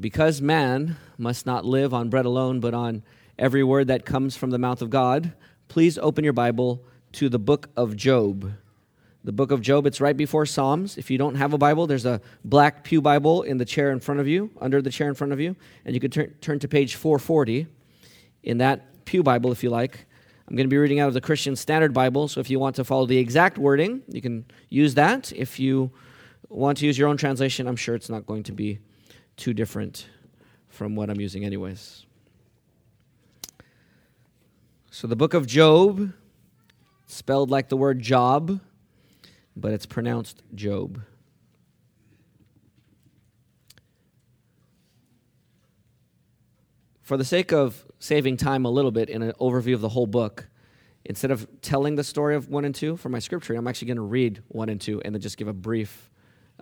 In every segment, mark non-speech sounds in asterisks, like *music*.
Because man must not live on bread alone, but on every word that comes from the mouth of God, please open your Bible to the book of Job. The book of Job, it's right before Psalms. If you don't have a Bible, there's a black Pew Bible in the chair in front of you, under the chair in front of you, and you could turn, turn to page 440 in that Pew Bible if you like. I'm going to be reading out of the Christian Standard Bible, so if you want to follow the exact wording, you can use that. If you want to use your own translation, I'm sure it's not going to be too different from what I'm using, anyways. So, the book of Job, spelled like the word job, but it's pronounced Job. For the sake of saving time a little bit in an overview of the whole book, instead of telling the story of 1 and 2 for my scripture, I'm actually going to read 1 and 2 and then just give a brief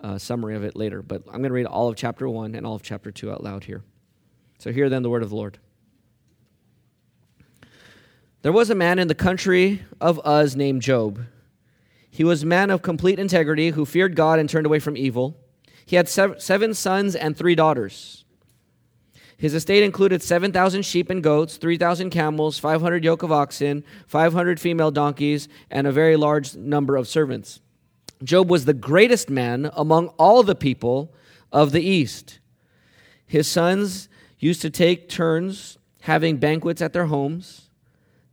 uh, summary of it later. But I'm going to read all of chapter 1 and all of chapter 2 out loud here. So, hear then the word of the Lord. There was a man in the country of Uz named Job. He was a man of complete integrity who feared God and turned away from evil. He had seven sons and three daughters. His estate included 7,000 sheep and goats, 3,000 camels, 500 yoke of oxen, 500 female donkeys, and a very large number of servants. Job was the greatest man among all the people of the East. His sons used to take turns having banquets at their homes.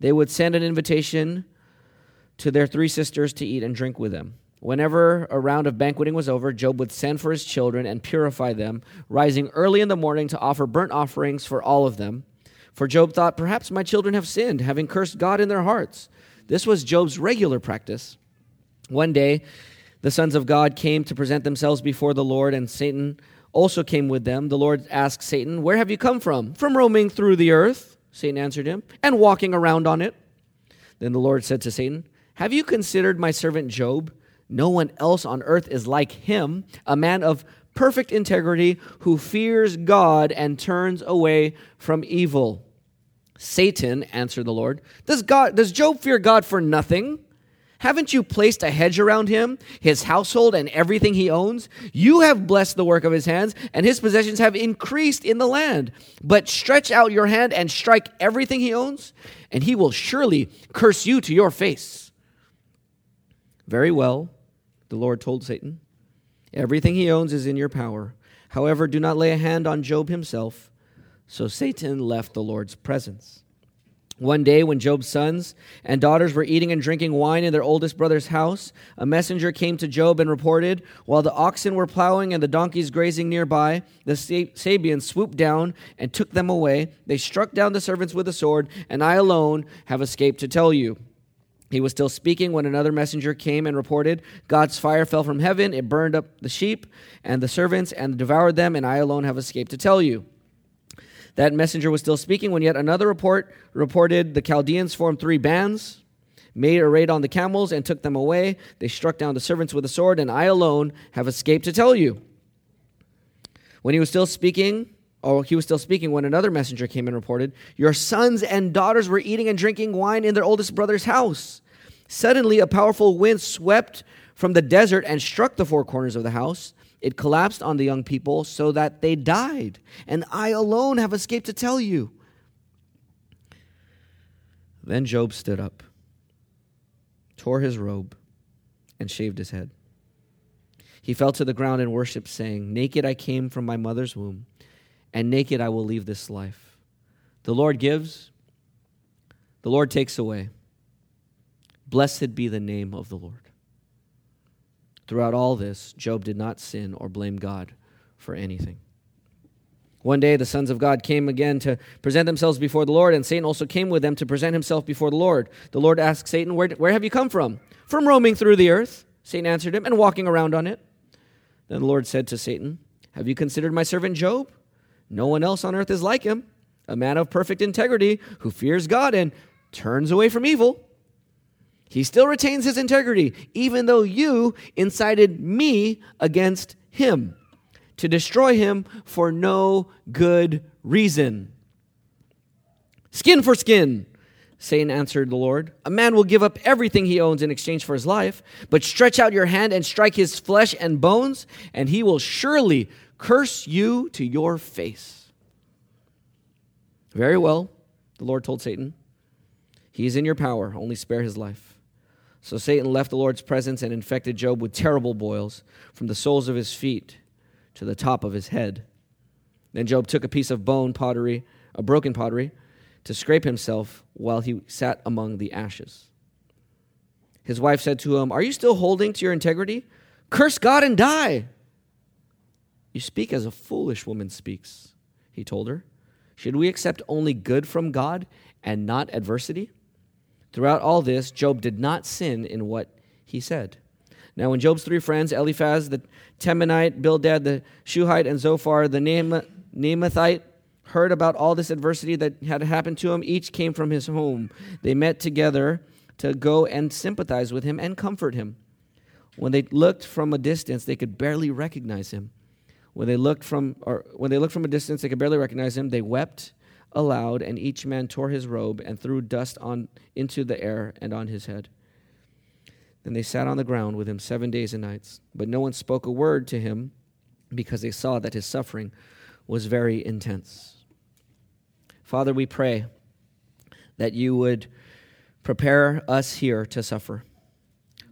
They would send an invitation to their three sisters to eat and drink with them. Whenever a round of banqueting was over, Job would send for his children and purify them, rising early in the morning to offer burnt offerings for all of them. For Job thought, Perhaps my children have sinned, having cursed God in their hearts. This was Job's regular practice. One day, the sons of God came to present themselves before the Lord, and Satan also came with them. The Lord asked Satan, Where have you come from? From roaming through the earth, Satan answered him, and walking around on it. Then the Lord said to Satan, have you considered my servant Job? No one else on earth is like him, a man of perfect integrity who fears God and turns away from evil. Satan, answered the Lord, does, God, does Job fear God for nothing? Haven't you placed a hedge around him, his household, and everything he owns? You have blessed the work of his hands, and his possessions have increased in the land. But stretch out your hand and strike everything he owns, and he will surely curse you to your face. Very well, the Lord told Satan. Everything he owns is in your power. However, do not lay a hand on Job himself. So Satan left the Lord's presence. One day, when Job's sons and daughters were eating and drinking wine in their oldest brother's house, a messenger came to Job and reported, While the oxen were plowing and the donkeys grazing nearby, the Sabeans swooped down and took them away. They struck down the servants with a sword, and I alone have escaped to tell you. He was still speaking when another messenger came and reported, God's fire fell from heaven, it burned up the sheep and the servants and devoured them, and I alone have escaped to tell you. That messenger was still speaking when yet another report reported the Chaldeans formed three bands, made a raid on the camels, and took them away. They struck down the servants with a sword, and I alone have escaped to tell you. When he was still speaking, Oh, he was still speaking when another messenger came and reported, Your sons and daughters were eating and drinking wine in their oldest brother's house. Suddenly, a powerful wind swept from the desert and struck the four corners of the house. It collapsed on the young people so that they died, and I alone have escaped to tell you. Then Job stood up, tore his robe, and shaved his head. He fell to the ground and worshiped, saying, Naked I came from my mother's womb and naked I will leave this life. The Lord gives, the Lord takes away. Blessed be the name of the Lord. Throughout all this, Job did not sin or blame God for anything. One day, the sons of God came again to present themselves before the Lord, and Satan also came with them to present himself before the Lord. The Lord asked Satan, Where, where have you come from? From roaming through the earth. Satan answered him, and walking around on it. Then the Lord said to Satan, Have you considered my servant Job? No one else on earth is like him, a man of perfect integrity who fears God and turns away from evil. He still retains his integrity, even though you incited me against him to destroy him for no good reason. Skin for skin, Satan answered the Lord, A man will give up everything he owns in exchange for his life, but stretch out your hand and strike his flesh and bones, and he will surely curse you to your face. Very well, the Lord told Satan. He is in your power, only spare his life. So Satan left the Lord's presence and infected Job with terrible boils from the soles of his feet to the top of his head. Then Job took a piece of bone pottery, a broken pottery, to scrape himself while he sat among the ashes. His wife said to him, Are you still holding to your integrity? Curse God and die. You speak as a foolish woman speaks, he told her. Should we accept only good from God and not adversity? Throughout all this, Job did not sin in what he said. Now, when Job's three friends, Eliphaz the Temanite, Bildad the Shuhite, and Zophar the Naamathite, heard about all this adversity that had happened to him, each came from his home. They met together to go and sympathize with him and comfort him. When they looked from a distance, they could barely recognize him. When they looked from or when they looked from a distance, they could barely recognize him. They wept aloud, and each man tore his robe and threw dust on into the air and on his head. Then they sat on the ground with him seven days and nights, but no one spoke a word to him because they saw that his suffering was very intense. Father, we pray that you would prepare us here to suffer.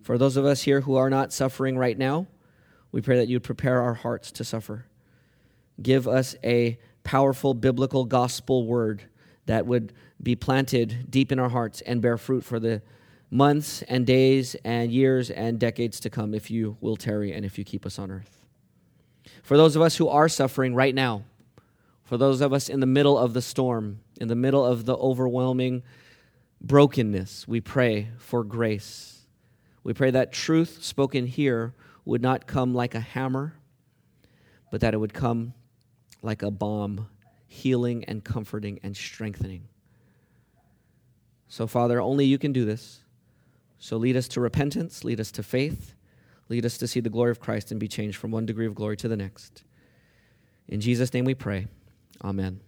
For those of us here who are not suffering right now, we pray that you would prepare our hearts to suffer. Give us a powerful biblical gospel word that would be planted deep in our hearts and bear fruit for the months and days and years and decades to come if you will tarry and if you keep us on earth. For those of us who are suffering right now, for those of us in the middle of the storm, in the middle of the overwhelming brokenness, we pray for grace. We pray that truth spoken here would not come like a hammer, but that it would come like a balm, healing and comforting and strengthening. So, Father, only you can do this. So, lead us to repentance, lead us to faith, lead us to see the glory of Christ and be changed from one degree of glory to the next. In Jesus' name we pray. Amen.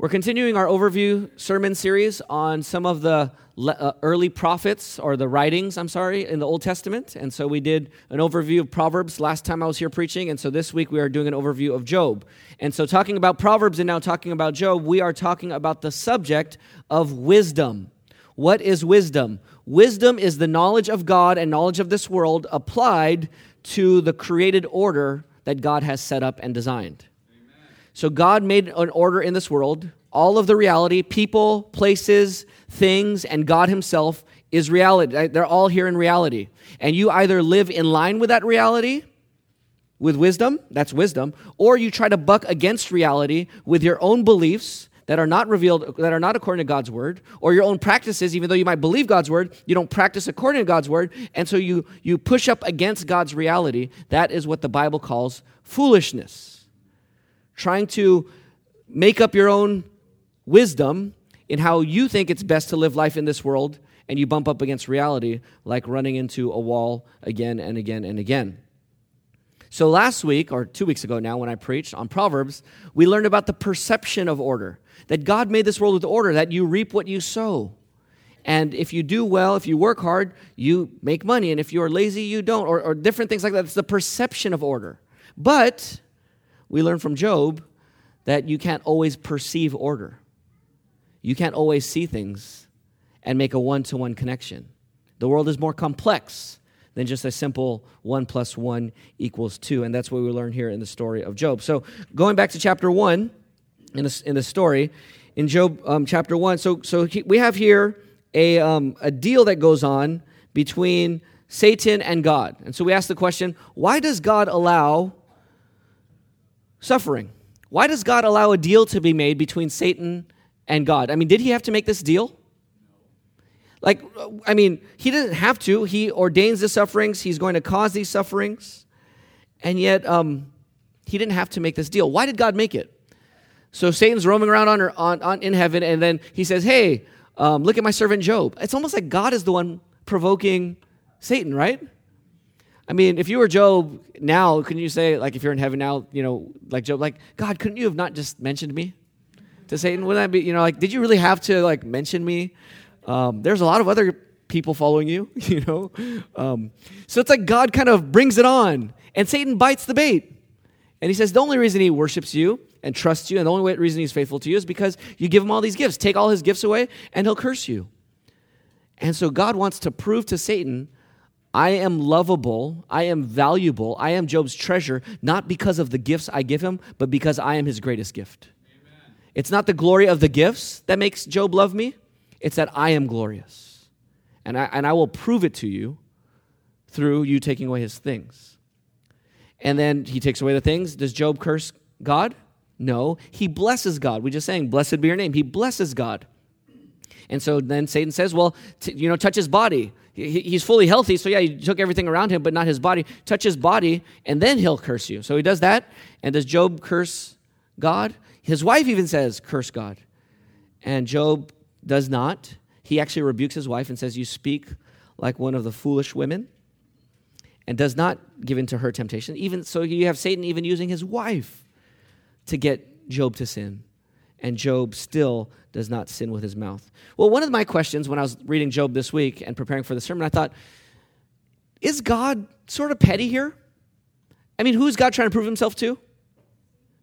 We're continuing our overview sermon series on some of the uh, early prophets, or the writings, I'm sorry, in the Old Testament. And so we did an overview of Proverbs last time I was here preaching. And so this week we are doing an overview of Job. And so, talking about Proverbs and now talking about Job, we are talking about the subject of wisdom. What is wisdom? Wisdom is the knowledge of God and knowledge of this world applied to the created order that God has set up and designed. So God made an order in this world. All of the reality, people, places, things, and God Himself is reality. They're all here in reality. And you either live in line with that reality, with wisdom, that's wisdom, or you try to buck against reality with your own beliefs that are not revealed, that are not according to God's word, or your own practices, even though you might believe God's word, you don't practice according to God's word, and so you, you push up against God's reality. That is what the Bible calls foolishness trying to make up your own wisdom in how you think it's best to live life in this world, and you bump up against reality like running into a wall again and again and again. So, last week, or two weeks ago now, when I preached on Proverbs, we learned about the perception of order. That God made this world with order, that you reap what you sow. And if you do well, if you work hard, you make money. And if you're lazy, you don't, or, or different things like that. It's the perception of order. But we learn from Job that you can't always perceive order. You can't always see things and make a one to one connection. The world is more complex than just a simple one plus one equals two. And that's what we learn here in the story of Job. So, going back to chapter one in the, in the story, in Job um, chapter one, so, so he, we have here a, um, a deal that goes on between Satan and God. And so we ask the question why does God allow suffering. Why does God allow a deal to be made between Satan and God? I mean, did he have to make this deal? Like, I mean, he doesn't have to. He ordains the sufferings, he's going to cause these sufferings. And yet, um, he didn't have to make this deal. Why did God make it? So Satan's roaming around on, on, on in heaven, and then he says, Hey, um, look at my servant Job. It's almost like God is the one provoking Satan, right? I mean, if you were Job now, couldn't you say, like, if you're in heaven now, you know, like Job, like, God, couldn't you have not just mentioned me? to Satan? Wouldn't that be, you know, like, did you really have to like mention me? Um, there's a lot of other people following you, *laughs* you know? Um, so it's like God kind of brings it on, and Satan bites the bait. And he says the only reason he worships you and trusts you, and the only reason he's faithful to you is because you give him all these gifts. Take all his gifts away, and he'll curse you. And so God wants to prove to Satan, I am lovable, I am valuable, I am Job's treasure, not because of the gifts I give him, but because I am his greatest gift. Amen. It's not the glory of the gifts that makes Job love me, it's that I am glorious. And I, and I will prove it to you through you taking away his things. And then he takes away the things. Does Job curse God? No. He blesses God. We just saying, Blessed be your name. He blesses God. And so then Satan says, Well, t- you know, touch his body. He, he's fully healthy, so yeah, he took everything around him, but not his body. Touch his body, and then he'll curse you. So he does that. And does Job curse God? His wife even says, Curse God. And Job does not. He actually rebukes his wife and says, You speak like one of the foolish women and does not give in to her temptation. Even so, you have Satan even using his wife to get Job to sin. And Job still does not sin with his mouth. Well, one of my questions when I was reading Job this week and preparing for the sermon, I thought, is God sort of petty here? I mean, who's God trying to prove himself to?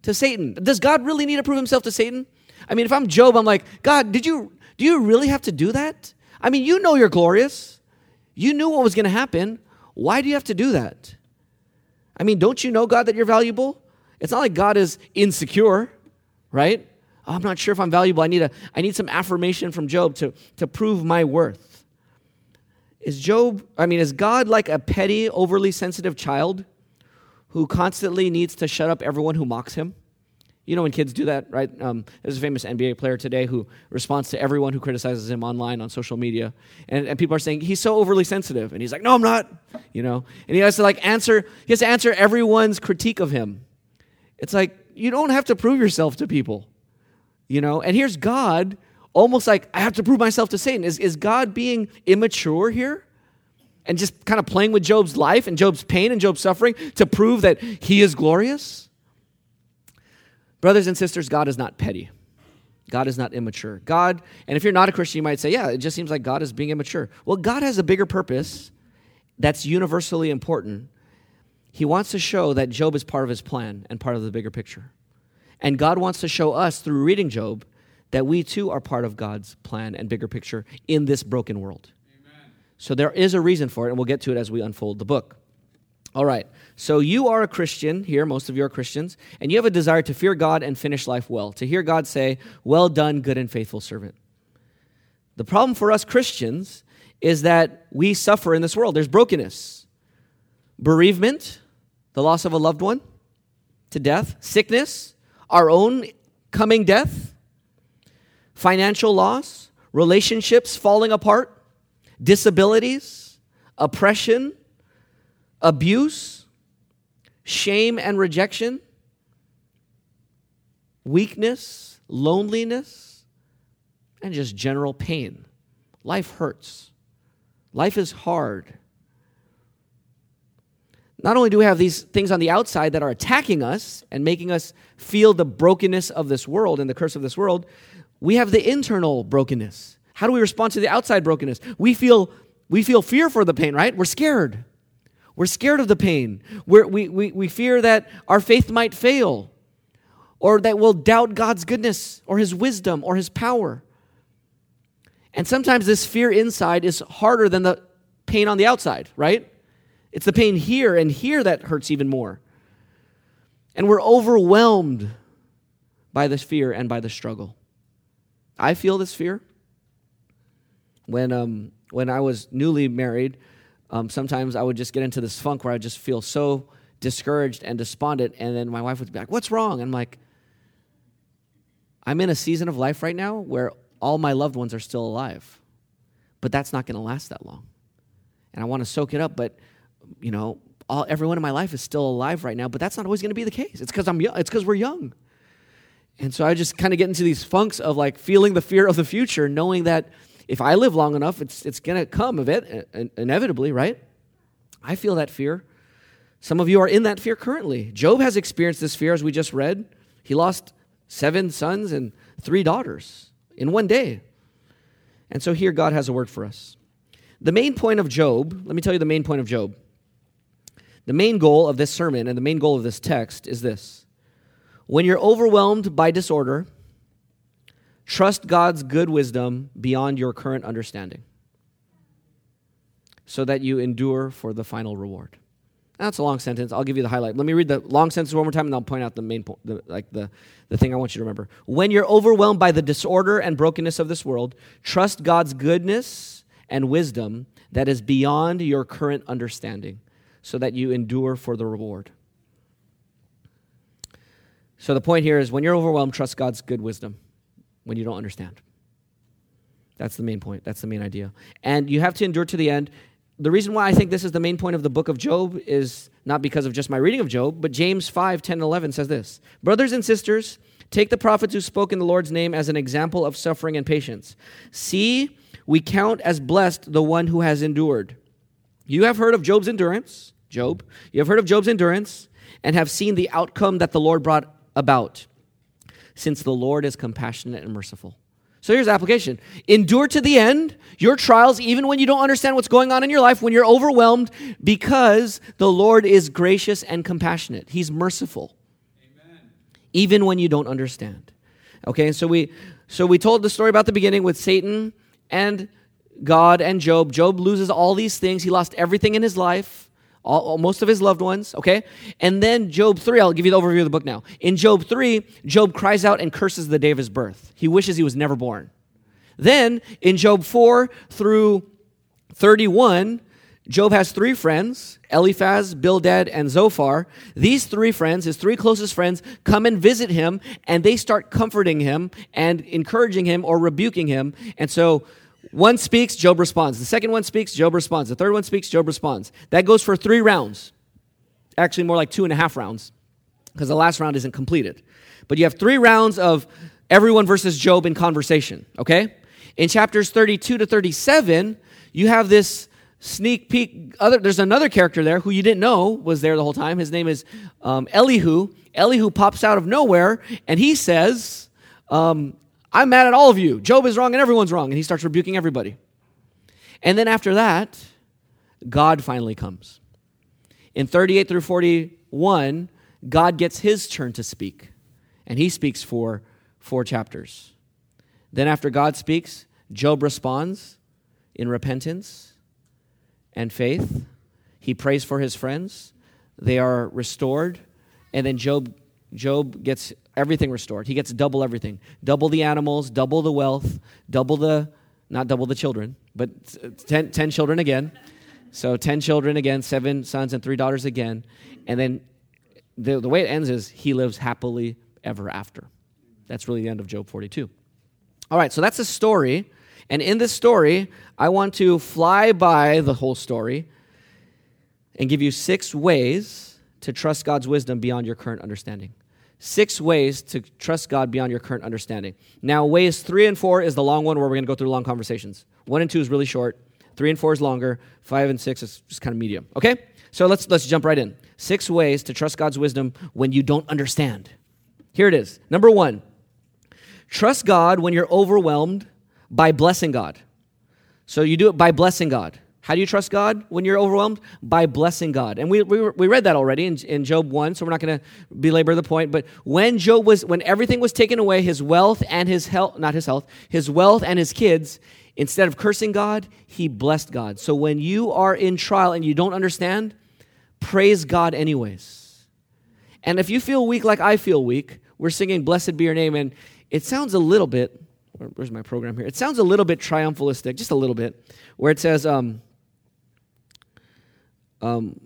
To Satan. Does God really need to prove himself to Satan? I mean, if I'm Job, I'm like, God, did you do you really have to do that? I mean, you know you're glorious. You knew what was going to happen. Why do you have to do that? I mean, don't you know, God, that you're valuable? It's not like God is insecure, right? Oh, I'm not sure if I'm valuable. I need, a, I need some affirmation from Job to, to prove my worth. Is Job, I mean, is God like a petty, overly sensitive child who constantly needs to shut up everyone who mocks him? You know when kids do that, right? Um, there's a famous NBA player today who responds to everyone who criticizes him online on social media, and, and people are saying he's so overly sensitive, and he's like, "No, I'm not," you know, and he has to like answer. He has to answer everyone's critique of him. It's like you don't have to prove yourself to people, you know. And here's God, almost like I have to prove myself to Satan. Is is God being immature here? And just kind of playing with Job's life and Job's pain and Job's suffering to prove that he is glorious? Brothers and sisters, God is not petty. God is not immature. God, and if you're not a Christian, you might say, yeah, it just seems like God is being immature. Well, God has a bigger purpose that's universally important. He wants to show that Job is part of his plan and part of the bigger picture. And God wants to show us through reading Job that we too are part of God's plan and bigger picture in this broken world. Amen. So there is a reason for it, and we'll get to it as we unfold the book. All right. So you are a Christian here, most of you are Christians, and you have a desire to fear God and finish life well, to hear God say, Well done, good and faithful servant. The problem for us Christians is that we suffer in this world. There's brokenness, bereavement, the loss of a loved one to death, sickness, our own coming death, financial loss, relationships falling apart, disabilities, oppression abuse, shame and rejection, weakness, loneliness, and just general pain. Life hurts. Life is hard. Not only do we have these things on the outside that are attacking us and making us feel the brokenness of this world and the curse of this world, we have the internal brokenness. How do we respond to the outside brokenness? We feel we feel fear for the pain, right? We're scared. We're scared of the pain. We're, we, we, we fear that our faith might fail or that we'll doubt God's goodness or His wisdom or His power. And sometimes this fear inside is harder than the pain on the outside, right? It's the pain here and here that hurts even more. And we're overwhelmed by this fear and by the struggle. I feel this fear. When, um, when I was newly married, um, sometimes I would just get into this funk where I just feel so discouraged and despondent, and then my wife would be like, "What's wrong?" I'm like, "I'm in a season of life right now where all my loved ones are still alive, but that's not going to last that long, and I want to soak it up, but you know." All, everyone in my life is still alive right now, but that's not always going to be the case. It's because I'm young. It's because we're young. And so I just kind of get into these funks of like feeling the fear of the future, knowing that if I live long enough, it's, it's going to come of it, inevitably, right? I feel that fear. Some of you are in that fear currently. Job has experienced this fear, as we just read. He lost seven sons and three daughters in one day. And so here God has a word for us. The main point of Job, let me tell you the main point of Job. The main goal of this sermon and the main goal of this text is this when you're overwhelmed by disorder, trust God's good wisdom beyond your current understanding so that you endure for the final reward. That's a long sentence. I'll give you the highlight. Let me read the long sentence one more time and I'll point out the main point, the, like the, the thing I want you to remember. When you're overwhelmed by the disorder and brokenness of this world, trust God's goodness and wisdom that is beyond your current understanding so that you endure for the reward. So the point here is when you're overwhelmed, trust God's good wisdom when you don't understand. That's the main point. That's the main idea. And you have to endure to the end. The reason why I think this is the main point of the book of Job is not because of just my reading of Job, but James 5 10 and 11 says this Brothers and sisters, take the prophets who spoke in the Lord's name as an example of suffering and patience. See, we count as blessed the one who has endured. You have heard of Job's endurance, Job. You have heard of Job's endurance and have seen the outcome that the Lord brought about, since the Lord is compassionate and merciful. So here's application endure to the end your trials, even when you don't understand what's going on in your life, when you're overwhelmed, because the Lord is gracious and compassionate. He's merciful, Amen. even when you don't understand. Okay, so we so we told the story about the beginning with Satan and God and Job. Job loses all these things. He lost everything in his life all, most of his loved ones, okay? And then Job 3, I'll give you the overview of the book now. In Job 3, Job cries out and curses the day of his birth. He wishes he was never born. Then in Job 4 through 31, Job has three friends Eliphaz, Bildad, and Zophar. These three friends, his three closest friends, come and visit him, and they start comforting him and encouraging him or rebuking him. And so one speaks, Job responds. The second one speaks, Job responds. The third one speaks, Job responds. That goes for three rounds. Actually, more like two and a half rounds, because the last round isn't completed. But you have three rounds of everyone versus Job in conversation, okay? In chapters 32 to 37, you have this sneak peek. Other, there's another character there who you didn't know was there the whole time. His name is um, Elihu. Elihu pops out of nowhere and he says, um, I'm mad at all of you. Job is wrong and everyone's wrong. And he starts rebuking everybody. And then after that, God finally comes. In 38 through 41, God gets his turn to speak. And he speaks for four chapters. Then, after God speaks, Job responds in repentance and faith. He prays for his friends. They are restored. And then Job, Job gets everything restored. He gets double everything double the animals, double the wealth, double the, not double the children, but ten, 10 children again. So 10 children again, seven sons and three daughters again. And then the, the way it ends is he lives happily ever after. That's really the end of Job 42. All right, so that's a story. And in this story, I want to fly by the whole story and give you six ways to trust God's wisdom beyond your current understanding. Six ways to trust God beyond your current understanding. Now, ways three and four is the long one where we're going to go through long conversations. One and two is really short. Three and four is longer. Five and six is just kind of medium. Okay? So let's, let's jump right in. Six ways to trust God's wisdom when you don't understand. Here it is. Number one, trust God when you're overwhelmed by blessing God. So you do it by blessing God. How do you trust God when you're overwhelmed? By blessing God. And we, we, we read that already in, in Job 1, so we're not going to belabor the point. But when Job was, when everything was taken away, his wealth and his health, not his health, his wealth and his kids, instead of cursing God, he blessed God. So when you are in trial and you don't understand, praise God anyways. And if you feel weak like I feel weak, we're singing Blessed Be Your Name, and it sounds a little bit, where's my program here? It sounds a little bit triumphalistic, just a little bit, where it says, um, um,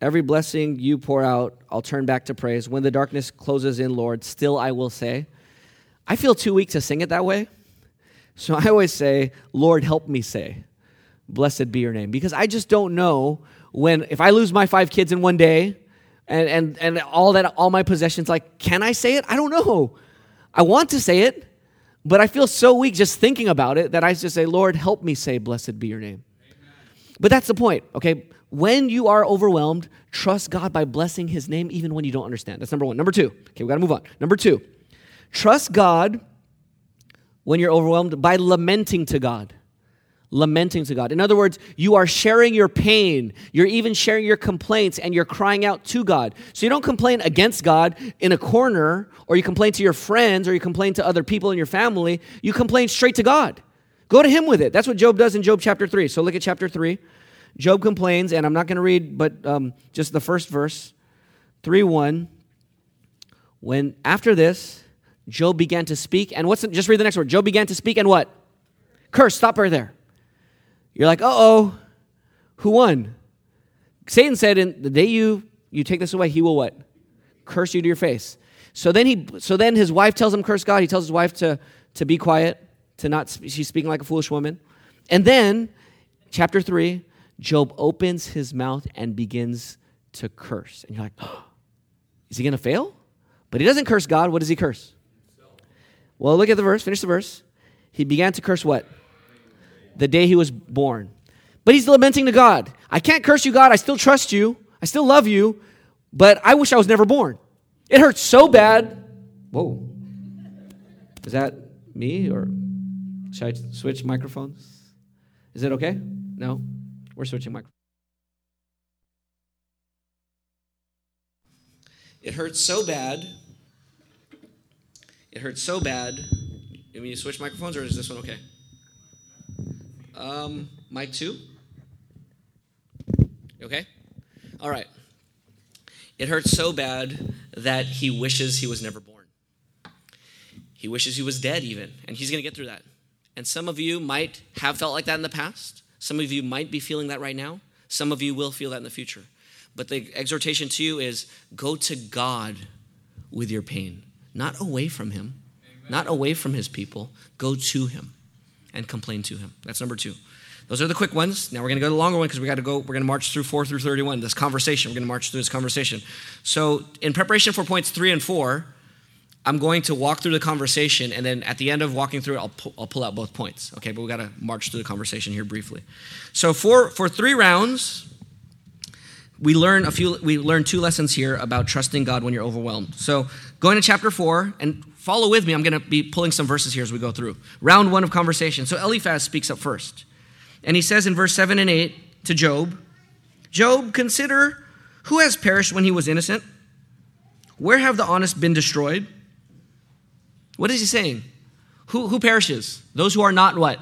every blessing you pour out, I'll turn back to praise. When the darkness closes in, Lord, still I will say. I feel too weak to sing it that way. So I always say, Lord, help me say, blessed be your name. Because I just don't know when, if I lose my five kids in one day and, and, and all that, all my possessions, like, can I say it? I don't know. I want to say it, but I feel so weak just thinking about it that I just say, Lord, help me say, blessed be your name. Amen. But that's the point, okay? When you are overwhelmed, trust God by blessing his name even when you don't understand. That's number one. Number two, okay, we gotta move on. Number two, Trust God when you're overwhelmed by lamenting to God. Lamenting to God. In other words, you are sharing your pain. You're even sharing your complaints and you're crying out to God. So you don't complain against God in a corner or you complain to your friends or you complain to other people in your family. You complain straight to God. Go to Him with it. That's what Job does in Job chapter 3. So look at chapter 3. Job complains, and I'm not going to read, but um, just the first verse 3 1. When after this, Job began to speak, and what's the, just read the next word. Job began to speak, and what? Curse. Stop right there. You're like, uh oh, who won? Satan said, in the day you you take this away, he will what? Curse you to your face. So then he so then his wife tells him curse God. He tells his wife to to be quiet, to not she's speaking like a foolish woman. And then chapter 3, Job opens his mouth and begins to curse. And you're like, oh, *gasps* is he going to fail? But he doesn't curse God. What does he curse? Well, look at the verse. Finish the verse. He began to curse what? The day he was born. But he's lamenting to God. I can't curse you, God. I still trust you. I still love you. But I wish I was never born. It hurts so bad. Whoa. Is that me or should I switch microphones? Is it okay? No? We're switching microphones. It hurts so bad. It hurts so bad. You mean you switch microphones or is this one okay? Um, mic two? Okay? All right. It hurts so bad that he wishes he was never born. He wishes he was dead, even, and he's going to get through that. And some of you might have felt like that in the past. Some of you might be feeling that right now. Some of you will feel that in the future. But the exhortation to you is go to God with your pain, not away from Him, Amen. not away from His people. Go to Him and complain to Him. That's number two. Those are the quick ones. Now we're going to go to the longer one because we got to go. We're going to march through four through thirty-one. This conversation. We're going to march through this conversation. So in preparation for points three and four, I'm going to walk through the conversation, and then at the end of walking through it, I'll, pu- I'll pull out both points. Okay, but we got to march through the conversation here briefly. So for for three rounds, we learn a few. We learn two lessons here about trusting God when you're overwhelmed. So going to chapter four and follow with me. I'm going to be pulling some verses here as we go through round one of conversation. So Eliphaz speaks up first, and he says in verse seven and eight to Job, Job, consider who has perished when he was innocent. Where have the honest been destroyed? What is he saying? Who, who perishes? Those who are not what?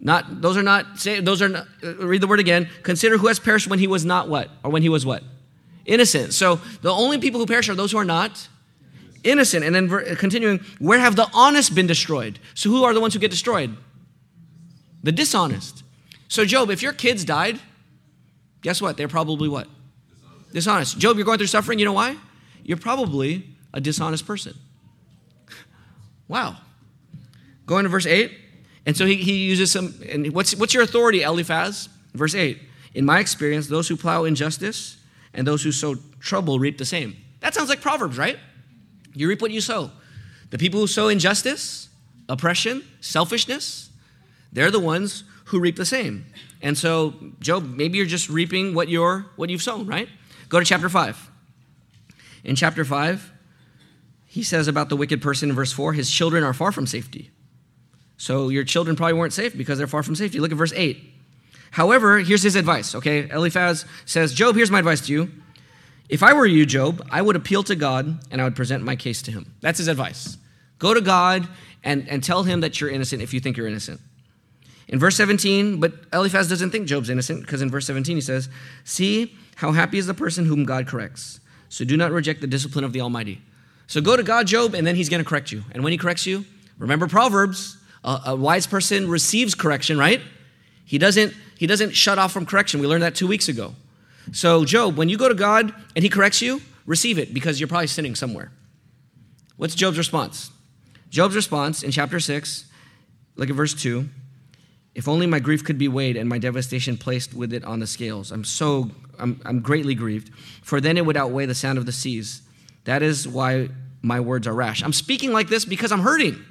Not those are not say those are not, uh, read the word again. Consider who has perished when he was not what or when he was what innocent. So the only people who perish are those who are not innocent. And then continuing, where have the honest been destroyed? So who are the ones who get destroyed? The dishonest. So Job, if your kids died, guess what? They're probably what? Dishonest. dishonest. Job, you're going through suffering. You know why? You're probably a dishonest person. Wow. Going to verse 8. And so he, he uses some, and what's, what's your authority, Eliphaz? Verse 8. In my experience, those who plow injustice and those who sow trouble reap the same. That sounds like Proverbs, right? You reap what you sow. The people who sow injustice, oppression, selfishness, they're the ones who reap the same. And so, Job, maybe you're just reaping what you're what you've sown, right? Go to chapter 5. In chapter 5, he says about the wicked person in verse 4 his children are far from safety. So your children probably weren't safe because they're far from safety. Look at verse 8. However, here's his advice, okay? Eliphaz says, Job, here's my advice to you. If I were you, Job, I would appeal to God and I would present my case to him. That's his advice. Go to God and, and tell him that you're innocent if you think you're innocent. In verse 17, but Eliphaz doesn't think Job's innocent because in verse 17 he says, See how happy is the person whom God corrects. So do not reject the discipline of the Almighty. So go to God, Job, and then he's going to correct you. And when he corrects you, remember Proverbs, a, a, wise person receives correction, right? He doesn't he doesn't shut off from correction. We learned that 2 weeks ago. So Job, when you go to God and he corrects you, receive it because you're probably sinning somewhere. What's Job's response? Job's response in chapter 6, look at verse 2. If only my grief could be weighed and my devastation placed with it on the scales. I'm so I'm, I'm greatly grieved, for then it would outweigh the sound of the seas that is why my words are rash. I'm speaking like this because I'm hurting.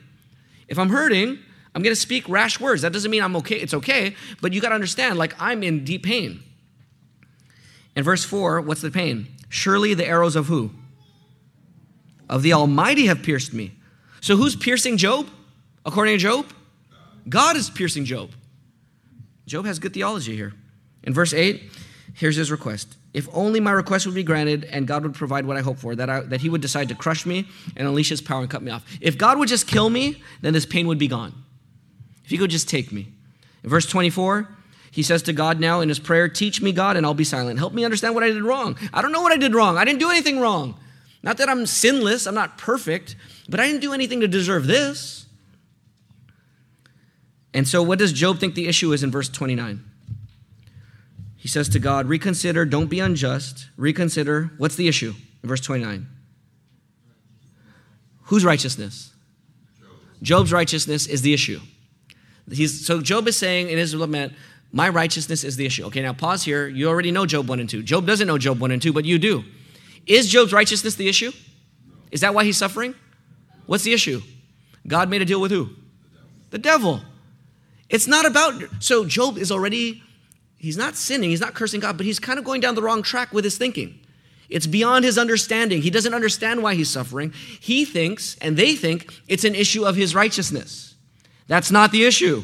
If I'm hurting, I'm going to speak rash words. That doesn't mean I'm okay. It's okay, but you got to understand like I'm in deep pain. In verse 4, what's the pain? Surely the arrows of who? of the Almighty have pierced me. So who's piercing Job? According to Job? God is piercing Job. Job has good theology here. In verse 8, here's his request. If only my request would be granted and God would provide what I hope for, that, I, that he would decide to crush me and unleash his power and cut me off. If God would just kill me, then this pain would be gone. If he could just take me. In verse 24, he says to God now in his prayer, Teach me, God, and I'll be silent. Help me understand what I did wrong. I don't know what I did wrong. I didn't do anything wrong. Not that I'm sinless, I'm not perfect, but I didn't do anything to deserve this. And so, what does Job think the issue is in verse 29? He says to God, Reconsider, don't be unjust. Reconsider. What's the issue in verse 29? Whose righteousness? Job's righteousness is the issue. He's, so Job is saying in his lament, My righteousness is the issue. Okay, now pause here. You already know Job 1 and 2. Job doesn't know Job 1 and 2, but you do. Is Job's righteousness the issue? Is that why he's suffering? What's the issue? God made a deal with who? The devil. It's not about, so Job is already, he's not sinning, he's not cursing God, but he's kind of going down the wrong track with his thinking. It's beyond his understanding. He doesn't understand why he's suffering. He thinks, and they think, it's an issue of his righteousness. That's not the issue.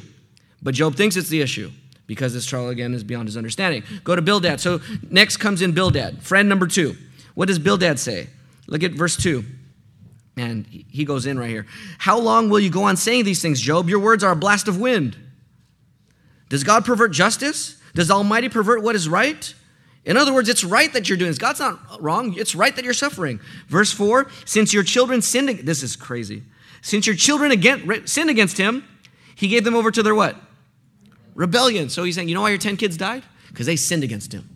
But Job thinks it's the issue because this trial, again, is beyond his understanding. Go to Bildad. So next comes in Bildad, friend number two. What does Bildad say? Look at verse 2. And he goes in right here. How long will you go on saying these things, Job? Your words are a blast of wind. Does God pervert justice? Does Almighty pervert what is right? In other words, it's right that you're doing this. God's not wrong. It's right that you're suffering. Verse 4 Since your children sinned, this is crazy. Since your children again, sinned against him, he gave them over to their what? Rebellion. So he's saying, you know why your 10 kids died? Because they sinned against him.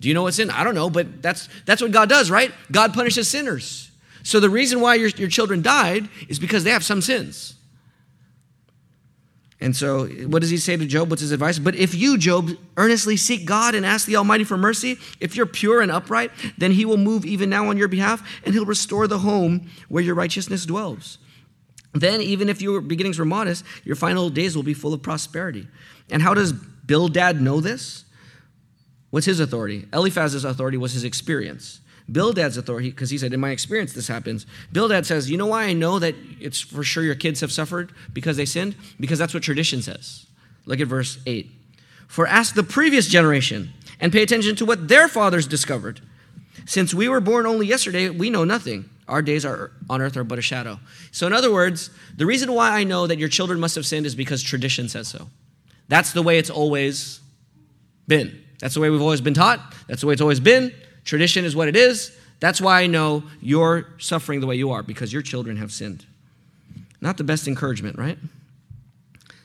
Do you know what's sin? I don't know, but that's, that's what God does, right? God punishes sinners. So the reason why your, your children died is because they have some sins. And so, what does he say to Job? What's his advice? But if you, Job, earnestly seek God and ask the Almighty for mercy, if you're pure and upright, then he will move even now on your behalf and he'll restore the home where your righteousness dwells. Then, even if your beginnings were modest, your final days will be full of prosperity. And how does Bildad know this? What's his authority? Eliphaz's authority was his experience. Bildad's authority, because he said, In my experience, this happens. Bildad says, You know why I know that it's for sure your kids have suffered because they sinned? Because that's what tradition says. Look at verse 8. For ask the previous generation and pay attention to what their fathers discovered. Since we were born only yesterday, we know nothing. Our days are on earth are but a shadow. So, in other words, the reason why I know that your children must have sinned is because tradition says so. That's the way it's always been. That's the way we've always been taught. That's the way it's always been. Tradition is what it is. That's why I know you're suffering the way you are, because your children have sinned. Not the best encouragement, right?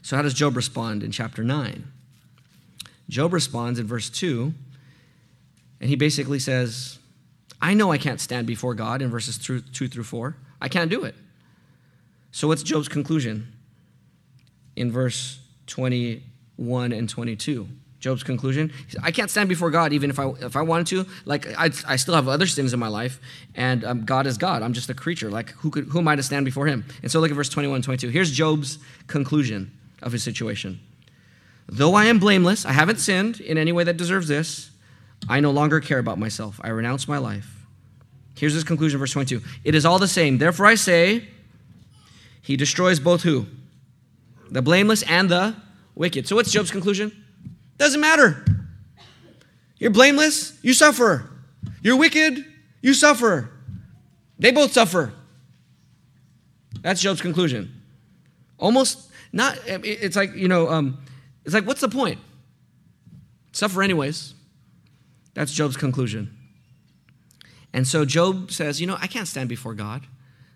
So, how does Job respond in chapter 9? Job responds in verse 2, and he basically says, I know I can't stand before God in verses 2 through 4. I can't do it. So, what's Job's conclusion in verse 21 and 22? Job's conclusion. I can't stand before God even if I if I wanted to. Like I, I still have other sins in my life, and um, God is God. I'm just a creature. Like who could who am I to stand before Him? And so look at verse 21 and 22. Here's Job's conclusion of his situation. Though I am blameless, I haven't sinned in any way that deserves this. I no longer care about myself. I renounce my life. Here's his conclusion, verse 22. It is all the same. Therefore I say, He destroys both who? The blameless and the wicked. So what's Job's conclusion? Doesn't matter. You're blameless, you suffer. You're wicked, you suffer. They both suffer. That's Job's conclusion. Almost not, it's like, you know, um, it's like, what's the point? Suffer anyways. That's Job's conclusion. And so Job says, you know, I can't stand before God.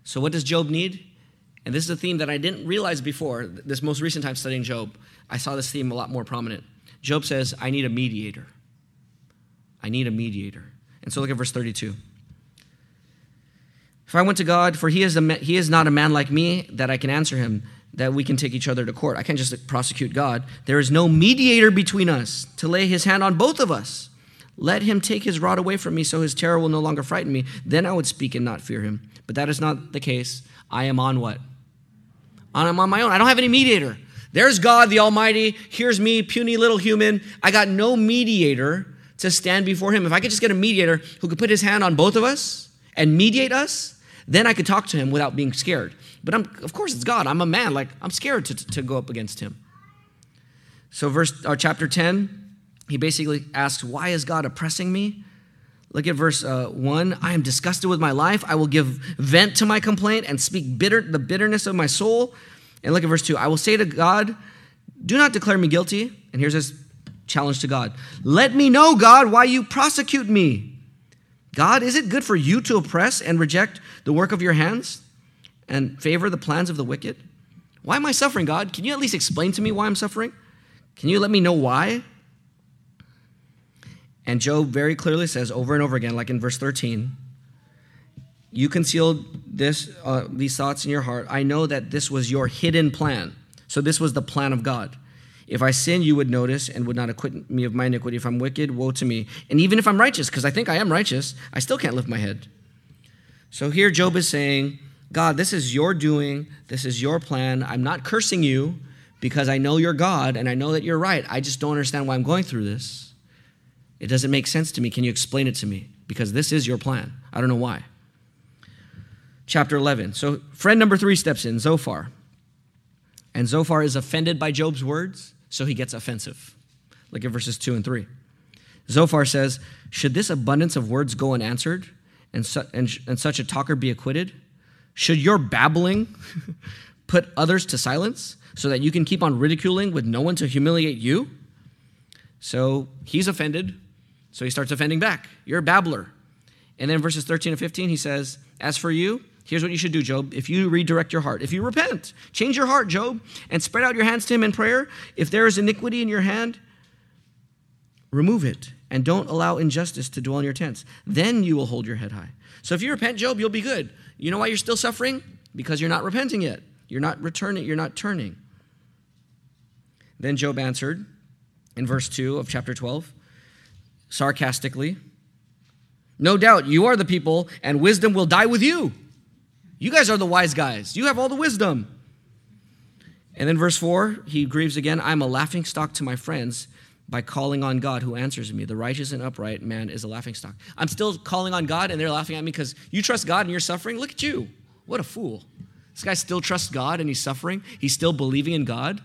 So what does Job need? And this is a theme that I didn't realize before, this most recent time studying Job. I saw this theme a lot more prominent. Job says, I need a mediator. I need a mediator. And so look at verse 32. If I went to God, for he is, a, he is not a man like me that I can answer him, that we can take each other to court. I can't just prosecute God. There is no mediator between us to lay his hand on both of us. Let him take his rod away from me so his terror will no longer frighten me. Then I would speak and not fear him. But that is not the case. I am on what? I'm on my own. I don't have any mediator. There's God the Almighty. Here's me, puny little human. I got no mediator to stand before Him. If I could just get a mediator who could put his hand on both of us and mediate us, then I could talk to him without being scared. But I'm, of course, it's God. I'm a man. Like, I'm scared to, to go up against him. So, verse, uh, chapter 10, he basically asks, Why is God oppressing me? Look at verse uh, 1. I am disgusted with my life. I will give vent to my complaint and speak bitter, the bitterness of my soul. And look at verse 2. I will say to God, Do not declare me guilty. And here's his challenge to God Let me know, God, why you prosecute me. God, is it good for you to oppress and reject the work of your hands and favor the plans of the wicked? Why am I suffering, God? Can you at least explain to me why I'm suffering? Can you let me know why? And Job very clearly says over and over again, like in verse 13, you concealed this, uh, these thoughts in your heart. I know that this was your hidden plan. So this was the plan of God. If I sin, you would notice and would not acquit me of my iniquity. If I'm wicked, woe to me. And even if I'm righteous, because I think I am righteous, I still can't lift my head. So here Job is saying, God, this is your doing. This is your plan. I'm not cursing you because I know you're God and I know that you're right. I just don't understand why I'm going through this. It doesn't make sense to me. Can you explain it to me? Because this is your plan. I don't know why. Chapter 11. So, friend number three steps in, Zophar. And Zophar is offended by Job's words, so he gets offensive. Look at verses 2 and 3. Zophar says, Should this abundance of words go unanswered, and, su- and, sh- and such a talker be acquitted? Should your babbling *laughs* put others to silence, so that you can keep on ridiculing with no one to humiliate you? So he's offended, so he starts offending back. You're a babbler. And then verses 13 and 15, he says, As for you, Here's what you should do, Job. If you redirect your heart, if you repent, change your heart, Job, and spread out your hands to him in prayer. If there is iniquity in your hand, remove it and don't allow injustice to dwell in your tents. Then you will hold your head high. So if you repent, Job, you'll be good. You know why you're still suffering? Because you're not repenting yet. You're not returning, you're not turning. Then Job answered in verse 2 of chapter 12, sarcastically, No doubt you are the people, and wisdom will die with you. You guys are the wise guys. You have all the wisdom. And then verse 4, he grieves again I'm a laughing stock to my friends by calling on God who answers me. The righteous and upright man is a laughing stock. I'm still calling on God and they're laughing at me because you trust God and you're suffering. Look at you. What a fool. This guy still trusts God and he's suffering. He's still believing in God.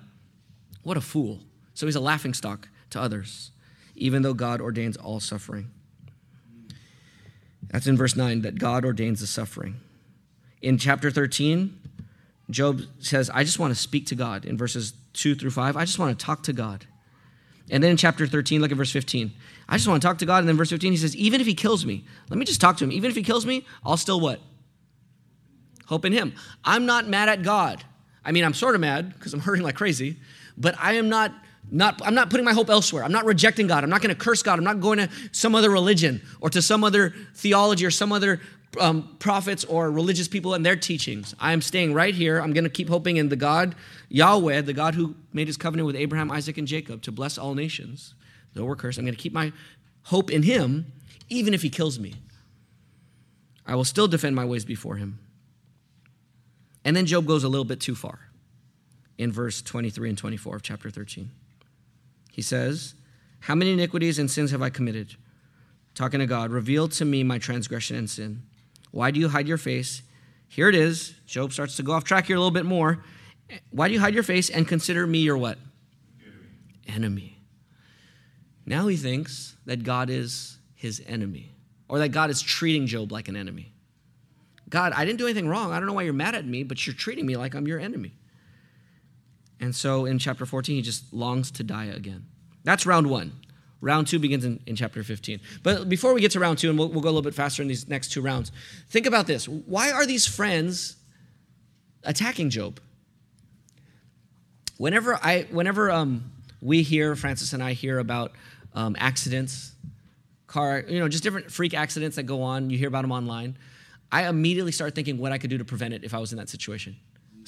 What a fool. So he's a laughing stock to others, even though God ordains all suffering. That's in verse 9 that God ordains the suffering. In chapter 13, Job says, I just want to speak to God in verses 2 through 5. I just want to talk to God. And then in chapter 13, look at verse 15. I just want to talk to God. And then verse 15, he says, Even if he kills me, let me just talk to him. Even if he kills me, I'll still what? Hope in him. I'm not mad at God. I mean, I'm sort of mad because I'm *laughs* hurting like crazy, but I am not. Not, I'm not putting my hope elsewhere. I'm not rejecting God. I'm not going to curse God. I'm not going to some other religion or to some other theology or some other um, prophets or religious people and their teachings. I am staying right here. I'm going to keep hoping in the God, Yahweh, the God who made his covenant with Abraham, Isaac, and Jacob to bless all nations. Though we're cursed, I'm going to keep my hope in him, even if he kills me. I will still defend my ways before him. And then Job goes a little bit too far in verse 23 and 24 of chapter 13. He says, How many iniquities and sins have I committed? Talking to God, reveal to me my transgression and sin. Why do you hide your face? Here it is. Job starts to go off track here a little bit more. Why do you hide your face and consider me your what? Enemy. enemy. Now he thinks that God is his enemy or that God is treating Job like an enemy. God, I didn't do anything wrong. I don't know why you're mad at me, but you're treating me like I'm your enemy. And so in chapter 14, he just longs to die again. That's round one. Round two begins in, in chapter 15. But before we get to round two, and we'll, we'll go a little bit faster in these next two rounds, think about this. Why are these friends attacking Job? Whenever I, whenever um, we hear, Francis and I hear about um, accidents, car, you know, just different freak accidents that go on, you hear about them online, I immediately start thinking what I could do to prevent it if I was in that situation.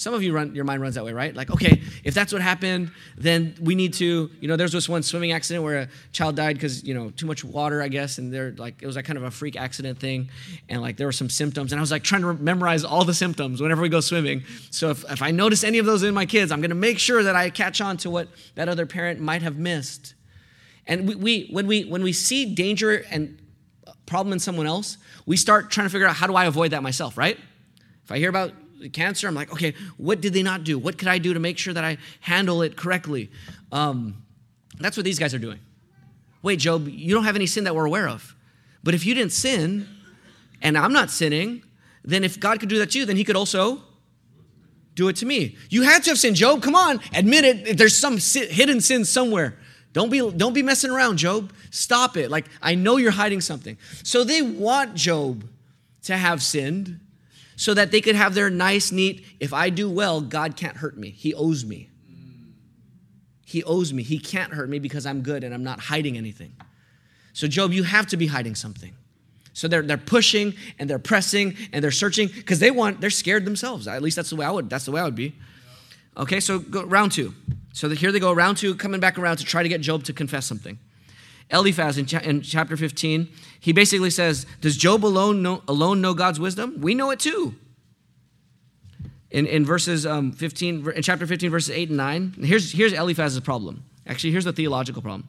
Some of you run, your mind runs that way, right? Like, okay, if that's what happened, then we need to, you know, there's this one swimming accident where a child died because, you know, too much water, I guess, and they're like, it was like kind of a freak accident thing, and like there were some symptoms, and I was like trying to memorize all the symptoms whenever we go swimming. So if, if I notice any of those in my kids, I'm going to make sure that I catch on to what that other parent might have missed. And we, we when we when we see danger and problem in someone else, we start trying to figure out how do I avoid that myself, right? If I hear about cancer, I'm like, okay, what did they not do? What could I do to make sure that I handle it correctly? Um, that's what these guys are doing. Wait, Job, you don't have any sin that we're aware of. But if you didn't sin, and I'm not sinning, then if God could do that to you, then he could also do it to me. You had to have sinned, Job. Come on, admit it. There's some hidden sin somewhere. Don't be, don't be messing around, Job. Stop it. Like, I know you're hiding something. So they want Job to have sinned so that they could have their nice, neat, if I do well, God can't hurt me. He owes me. He owes me. He can't hurt me because I'm good and I'm not hiding anything. So, Job, you have to be hiding something. So they're, they're pushing and they're pressing and they're searching because they want, they're scared themselves. At least that's the way I would, that's the way I would be. Okay, so go, round two. So here they go, round two, coming back around to try to get Job to confess something. Eliphaz in, cha- in chapter 15, he basically says, Does Job alone know, alone know God's wisdom? We know it too. In, in verses um, 15, in chapter 15, verses 8 and 9, here's, here's Eliphaz's problem. Actually, here's the theological problem.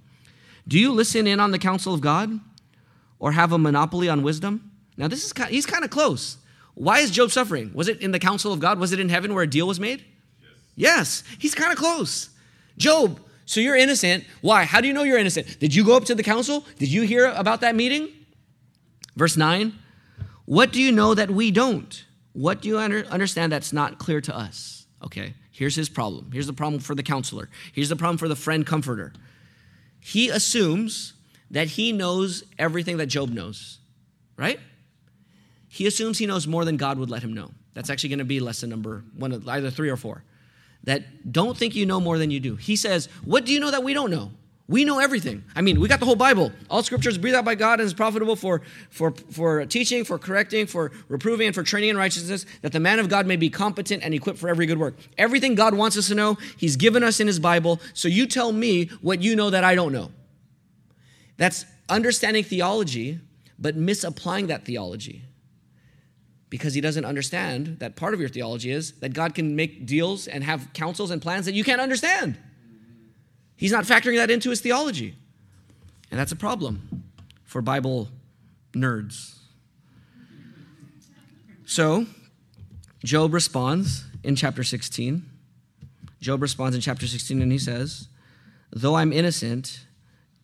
Do you listen in on the counsel of God or have a monopoly on wisdom? Now, this is kind, he's kind of close. Why is Job suffering? Was it in the counsel of God? Was it in heaven where a deal was made? Yes, yes he's kind of close. Job, so you're innocent. Why? How do you know you're innocent? Did you go up to the council? Did you hear about that meeting? Verse 9 What do you know that we don't? What do you under, understand that's not clear to us? Okay, here's his problem. Here's the problem for the counselor. Here's the problem for the friend comforter. He assumes that he knows everything that Job knows, right? He assumes he knows more than God would let him know. That's actually going to be lesson number one, either three or four that don't think you know more than you do. He says, What do you know that we don't know? We know everything. I mean, we got the whole Bible. All scriptures breathed out by God and is profitable for, for, for teaching, for correcting, for reproving, and for training in righteousness, that the man of God may be competent and equipped for every good work. Everything God wants us to know, He's given us in His Bible. So you tell me what you know that I don't know. That's understanding theology, but misapplying that theology because he doesn't understand that part of your theology is that God can make deals and have counsels and plans that you can't understand. He's not factoring that into his theology. And that's a problem for Bible nerds. So, Job responds in chapter 16. Job responds in chapter 16 and he says, Though I'm innocent,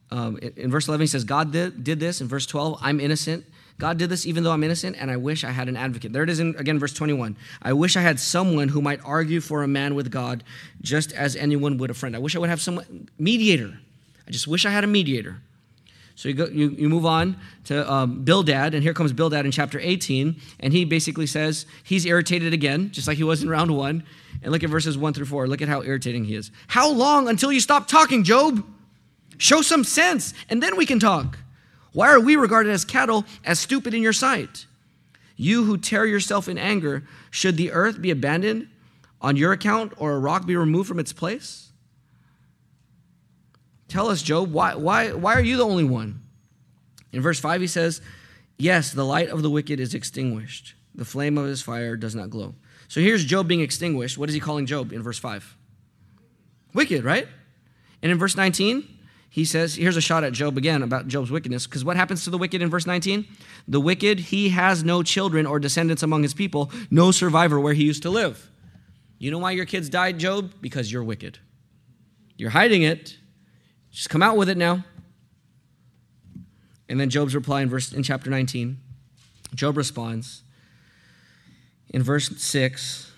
um, in verse 11 he says, God did, did this. In verse 12, I'm innocent. God did this even though I'm innocent, and I wish I had an advocate. There it is in, again, verse 21. I wish I had someone who might argue for a man with God just as anyone would a friend. I wish I would have some mediator. I just wish I had a mediator. So you, go, you, you move on to um, Bildad, and here comes Bildad in chapter 18, and he basically says he's irritated again, just like he was in round one. And look at verses 1 through 4. Look at how irritating he is. How long until you stop talking, Job? Show some sense, and then we can talk. Why are we regarded as cattle, as stupid in your sight? You who tear yourself in anger, should the earth be abandoned on your account or a rock be removed from its place? Tell us, Job, why, why, why are you the only one? In verse 5, he says, Yes, the light of the wicked is extinguished, the flame of his fire does not glow. So here's Job being extinguished. What is he calling Job in verse 5? Wicked, right? And in verse 19, he says, here's a shot at Job again about Job's wickedness. Because what happens to the wicked in verse 19? The wicked, he has no children or descendants among his people, no survivor where he used to live. You know why your kids died, Job? Because you're wicked. You're hiding it. Just come out with it now. And then Job's reply in verse in chapter 19. Job responds in verse 6.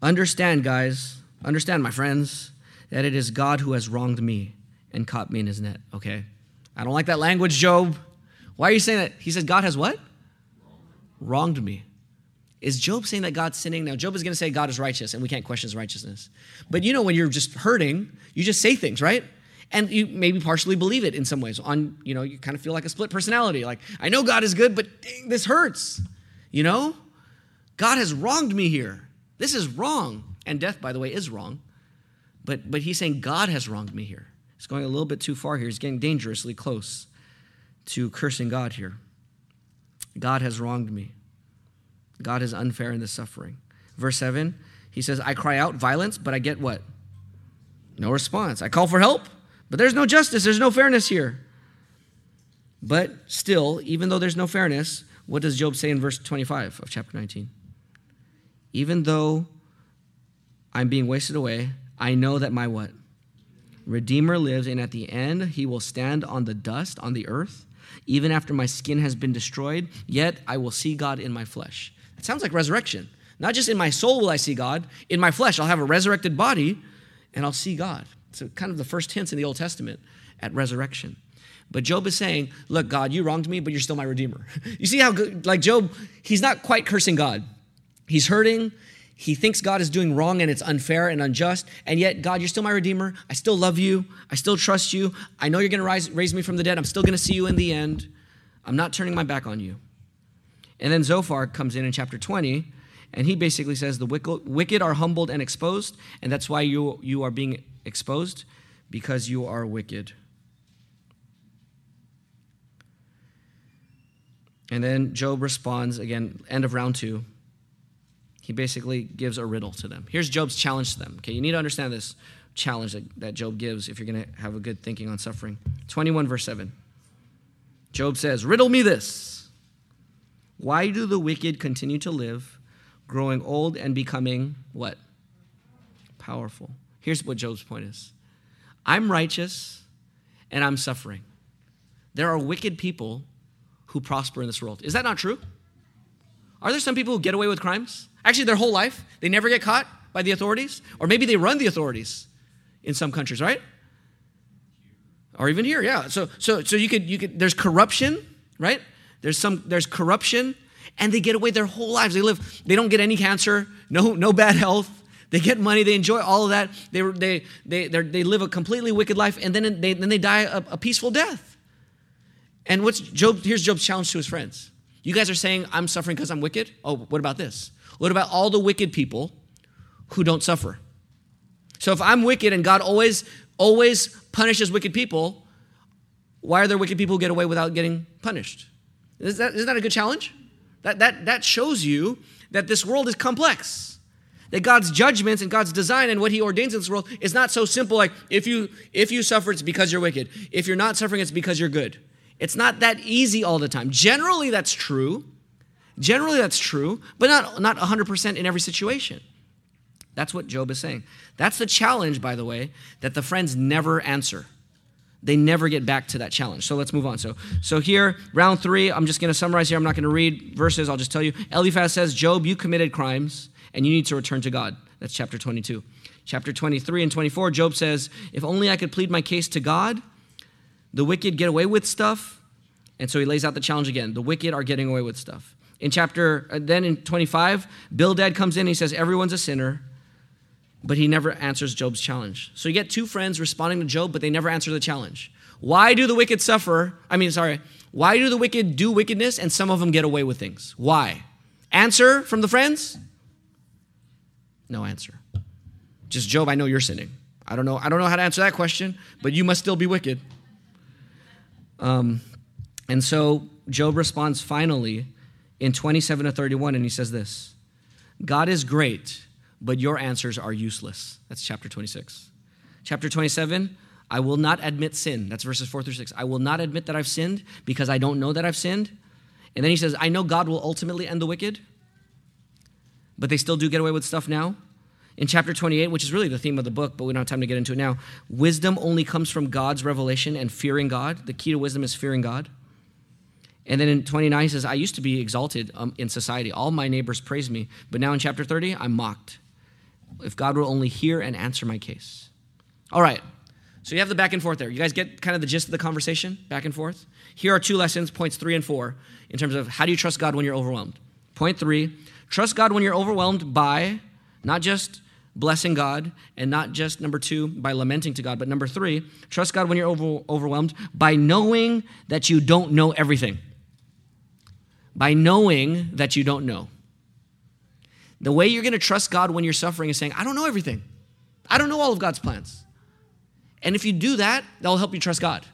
Understand, guys. Understand, my friends that it is God who has wronged me and caught me in his net. Okay. I don't like that language, Job. Why are you saying that? He says, God has what? Wronged me. Is Job saying that God's sinning? Now, Job is going to say God is righteous and we can't question his righteousness. But you know, when you're just hurting, you just say things, right? And you maybe partially believe it in some ways. On, you know, you kind of feel like a split personality. Like, I know God is good, but dang, this hurts. You know? God has wronged me here. This is wrong. And death, by the way, is wrong. But, but he's saying God has wronged me here. He's going a little bit too far here. He's getting dangerously close to cursing God here. God has wronged me. God is unfair in the suffering. Verse 7, he says, I cry out violence, but I get what? No response. I call for help, but there's no justice, there's no fairness here. But still, even though there's no fairness, What does Job say in verse 25 of chapter 19? Even though I'm being wasted away, I know that my what? Redeemer lives, and at the end he will stand on the dust, on the earth. Even after my skin has been destroyed, yet I will see God in my flesh. It sounds like resurrection. Not just in my soul will I see God, in my flesh I'll have a resurrected body and I'll see God. So, kind of the first hints in the Old Testament at resurrection. But Job is saying, Look, God, you wronged me, but you're still my Redeemer. *laughs* you see how, good, like Job, he's not quite cursing God. He's hurting. He thinks God is doing wrong and it's unfair and unjust. And yet, God, you're still my Redeemer. I still love you. I still trust you. I know you're going to raise me from the dead. I'm still going to see you in the end. I'm not turning my back on you. And then Zophar comes in in chapter 20, and he basically says, The wicked are humbled and exposed, and that's why you, you are being exposed, because you are wicked. And then Job responds again, end of round two. He basically gives a riddle to them. Here's Job's challenge to them. Okay, you need to understand this challenge that, that Job gives if you're going to have a good thinking on suffering. 21, verse 7. Job says, Riddle me this. Why do the wicked continue to live, growing old and becoming what? Powerful. Here's what Job's point is I'm righteous and I'm suffering. There are wicked people who prosper in this world. Is that not true? Are there some people who get away with crimes? Actually, their whole life, they never get caught by the authorities, or maybe they run the authorities in some countries, right? Or even here, yeah. So, so, so you could, you could. There's corruption, right? There's some, there's corruption, and they get away their whole lives. They live, they don't get any cancer, no, no bad health. They get money, they enjoy all of that. They, they, they, they live a completely wicked life, and then they, then they die a, a peaceful death. And what's Job? Here's Job's challenge to his friends. You guys are saying I'm suffering because I'm wicked. Oh, what about this? What about all the wicked people who don't suffer? So if I'm wicked and God always always punishes wicked people, why are there wicked people who get away without getting punished? Is that, isn't that a good challenge? That, that, that shows you that this world is complex. That God's judgments and God's design and what He ordains in this world is not so simple like if you if you suffer, it's because you're wicked. If you're not suffering, it's because you're good. It's not that easy all the time. Generally, that's true. Generally, that's true, but not, not 100% in every situation. That's what Job is saying. That's the challenge, by the way, that the friends never answer. They never get back to that challenge. So let's move on. So, so here, round three, I'm just going to summarize here. I'm not going to read verses. I'll just tell you. Eliphaz says, Job, you committed crimes and you need to return to God. That's chapter 22. Chapter 23 and 24, Job says, If only I could plead my case to God the wicked get away with stuff. And so he lays out the challenge again. The wicked are getting away with stuff. In chapter, uh, then in 25, Bildad comes in. He says, Everyone's a sinner, but he never answers Job's challenge. So you get two friends responding to Job, but they never answer the challenge. Why do the wicked suffer? I mean, sorry. Why do the wicked do wickedness and some of them get away with things? Why? Answer from the friends? No answer. Just Job, I know you're sinning. I don't know. I don't know how to answer that question, but you must still be wicked. Um, and so Job responds finally in 27 to 31, and he says this God is great, but your answers are useless. That's chapter 26. Chapter 27, I will not admit sin. That's verses 4 through 6. I will not admit that I've sinned because I don't know that I've sinned. And then he says, I know God will ultimately end the wicked, but they still do get away with stuff now. In chapter 28, which is really the theme of the book, but we don't have time to get into it now, wisdom only comes from God's revelation and fearing God. The key to wisdom is fearing God. And then in 29, he says, I used to be exalted um, in society. All my neighbors praised me. But now in chapter 30, I'm mocked. If God will only hear and answer my case. All right. So you have the back and forth there. You guys get kind of the gist of the conversation, back and forth? Here are two lessons, points three and four, in terms of how do you trust God when you're overwhelmed. Point three, trust God when you're overwhelmed by not just blessing God, and not just number two, by lamenting to God, but number three, trust God when you're over, overwhelmed by knowing that you don't know everything. By knowing that you don't know. The way you're going to trust God when you're suffering is saying, I don't know everything. I don't know all of God's plans. And if you do that, that'll help you trust God.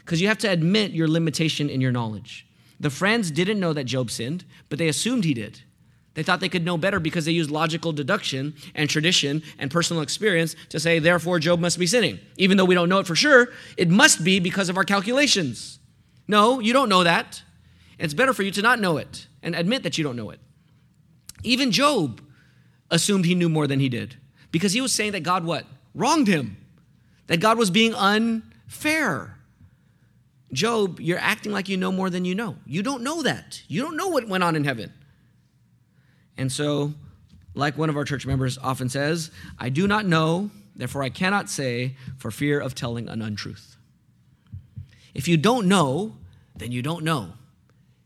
Because you have to admit your limitation in your knowledge. The friends didn't know that Job sinned, but they assumed he did. They thought they could know better because they used logical deduction and tradition and personal experience to say, therefore, Job must be sinning. Even though we don't know it for sure, it must be because of our calculations. No, you don't know that. It's better for you to not know it and admit that you don't know it. Even Job assumed he knew more than he did because he was saying that God what? Wronged him. That God was being unfair. Job, you're acting like you know more than you know. You don't know that. You don't know what went on in heaven. And so, like one of our church members often says, I do not know, therefore I cannot say for fear of telling an untruth. If you don't know, then you don't know.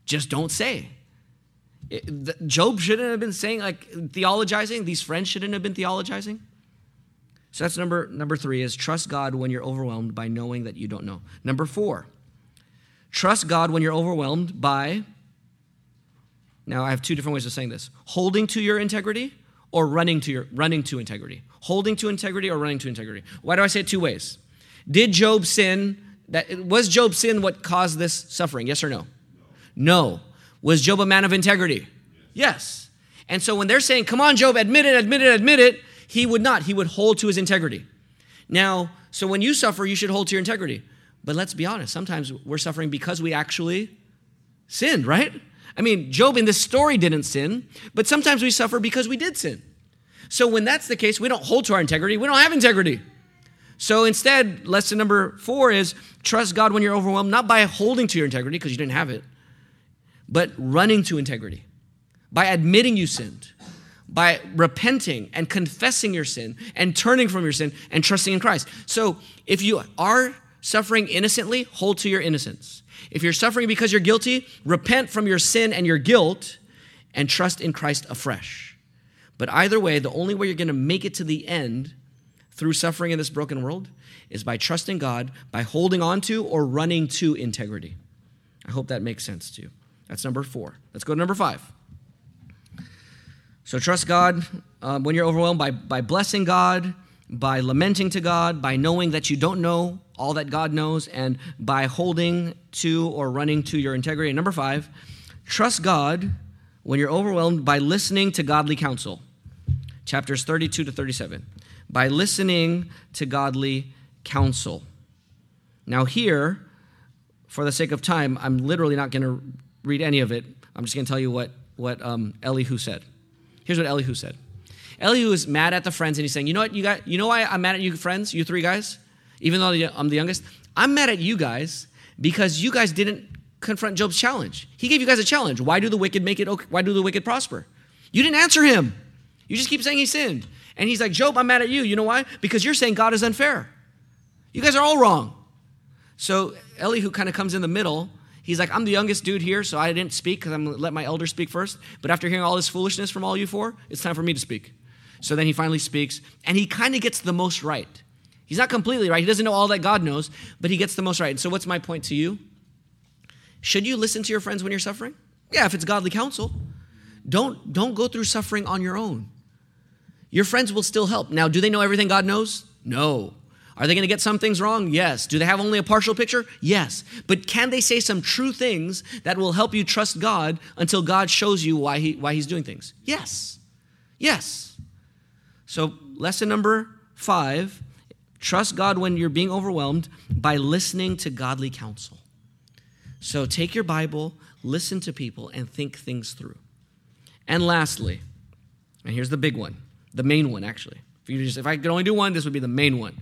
Just don't say. Job shouldn't have been saying like theologizing. These friends shouldn't have been theologizing. So that's number number three is trust God when you're overwhelmed by knowing that you don't know. Number four, trust God when you're overwhelmed by. Now I have two different ways of saying this: holding to your integrity or running to your running to integrity. Holding to integrity or running to integrity. Why do I say it two ways? Did Job sin? That was Job's sin what caused this suffering? Yes or no? No. Was Job a man of integrity? Yes. And so when they're saying, come on, Job, admit it, admit it, admit it, he would not. He would hold to his integrity. Now, so when you suffer, you should hold to your integrity. But let's be honest, sometimes we're suffering because we actually sinned, right? I mean, Job in this story didn't sin, but sometimes we suffer because we did sin. So when that's the case, we don't hold to our integrity, we don't have integrity. So instead, lesson number four is trust God when you're overwhelmed, not by holding to your integrity because you didn't have it, but running to integrity, by admitting you sinned, by repenting and confessing your sin and turning from your sin and trusting in Christ. So if you are suffering innocently, hold to your innocence. If you're suffering because you're guilty, repent from your sin and your guilt and trust in Christ afresh. But either way, the only way you're going to make it to the end through suffering in this broken world is by trusting God, by holding on to or running to integrity. I hope that makes sense to you. That's number four. Let's go to number five. So trust God um, when you're overwhelmed by, by blessing God, by lamenting to God, by knowing that you don't know all that God knows, and by holding to or running to your integrity. And number five, trust God when you're overwhelmed by listening to godly counsel. Chapters 32 to 37. By listening to godly counsel. Now, here, for the sake of time, I'm literally not going to read any of it. I'm just going to tell you what, what um, Elihu said. Here's what Elihu said. Elihu is mad at the friends and he's saying, You know what, you got you know why I'm mad at you friends, you three guys? Even though I'm the youngest? I'm mad at you guys because you guys didn't confront Job's challenge. He gave you guys a challenge. Why do the wicked make it okay? Why do the wicked prosper? You didn't answer him. You just keep saying he sinned. And he's like, Job, I'm mad at you. You know why? Because you're saying God is unfair. You guys are all wrong. So Elihu kind of comes in the middle He's like, I'm the youngest dude here, so I didn't speak because I'm going to let my elder speak first. But after hearing all this foolishness from all you four, it's time for me to speak. So then he finally speaks, and he kind of gets the most right. He's not completely right. He doesn't know all that God knows, but he gets the most right. And so, what's my point to you? Should you listen to your friends when you're suffering? Yeah, if it's godly counsel. Don't, don't go through suffering on your own. Your friends will still help. Now, do they know everything God knows? No. Are they going to get some things wrong? Yes. Do they have only a partial picture? Yes. But can they say some true things that will help you trust God until God shows you why, he, why He's doing things? Yes. Yes. So, lesson number five trust God when you're being overwhelmed by listening to godly counsel. So, take your Bible, listen to people, and think things through. And lastly, and here's the big one, the main one actually. If, you just, if I could only do one, this would be the main one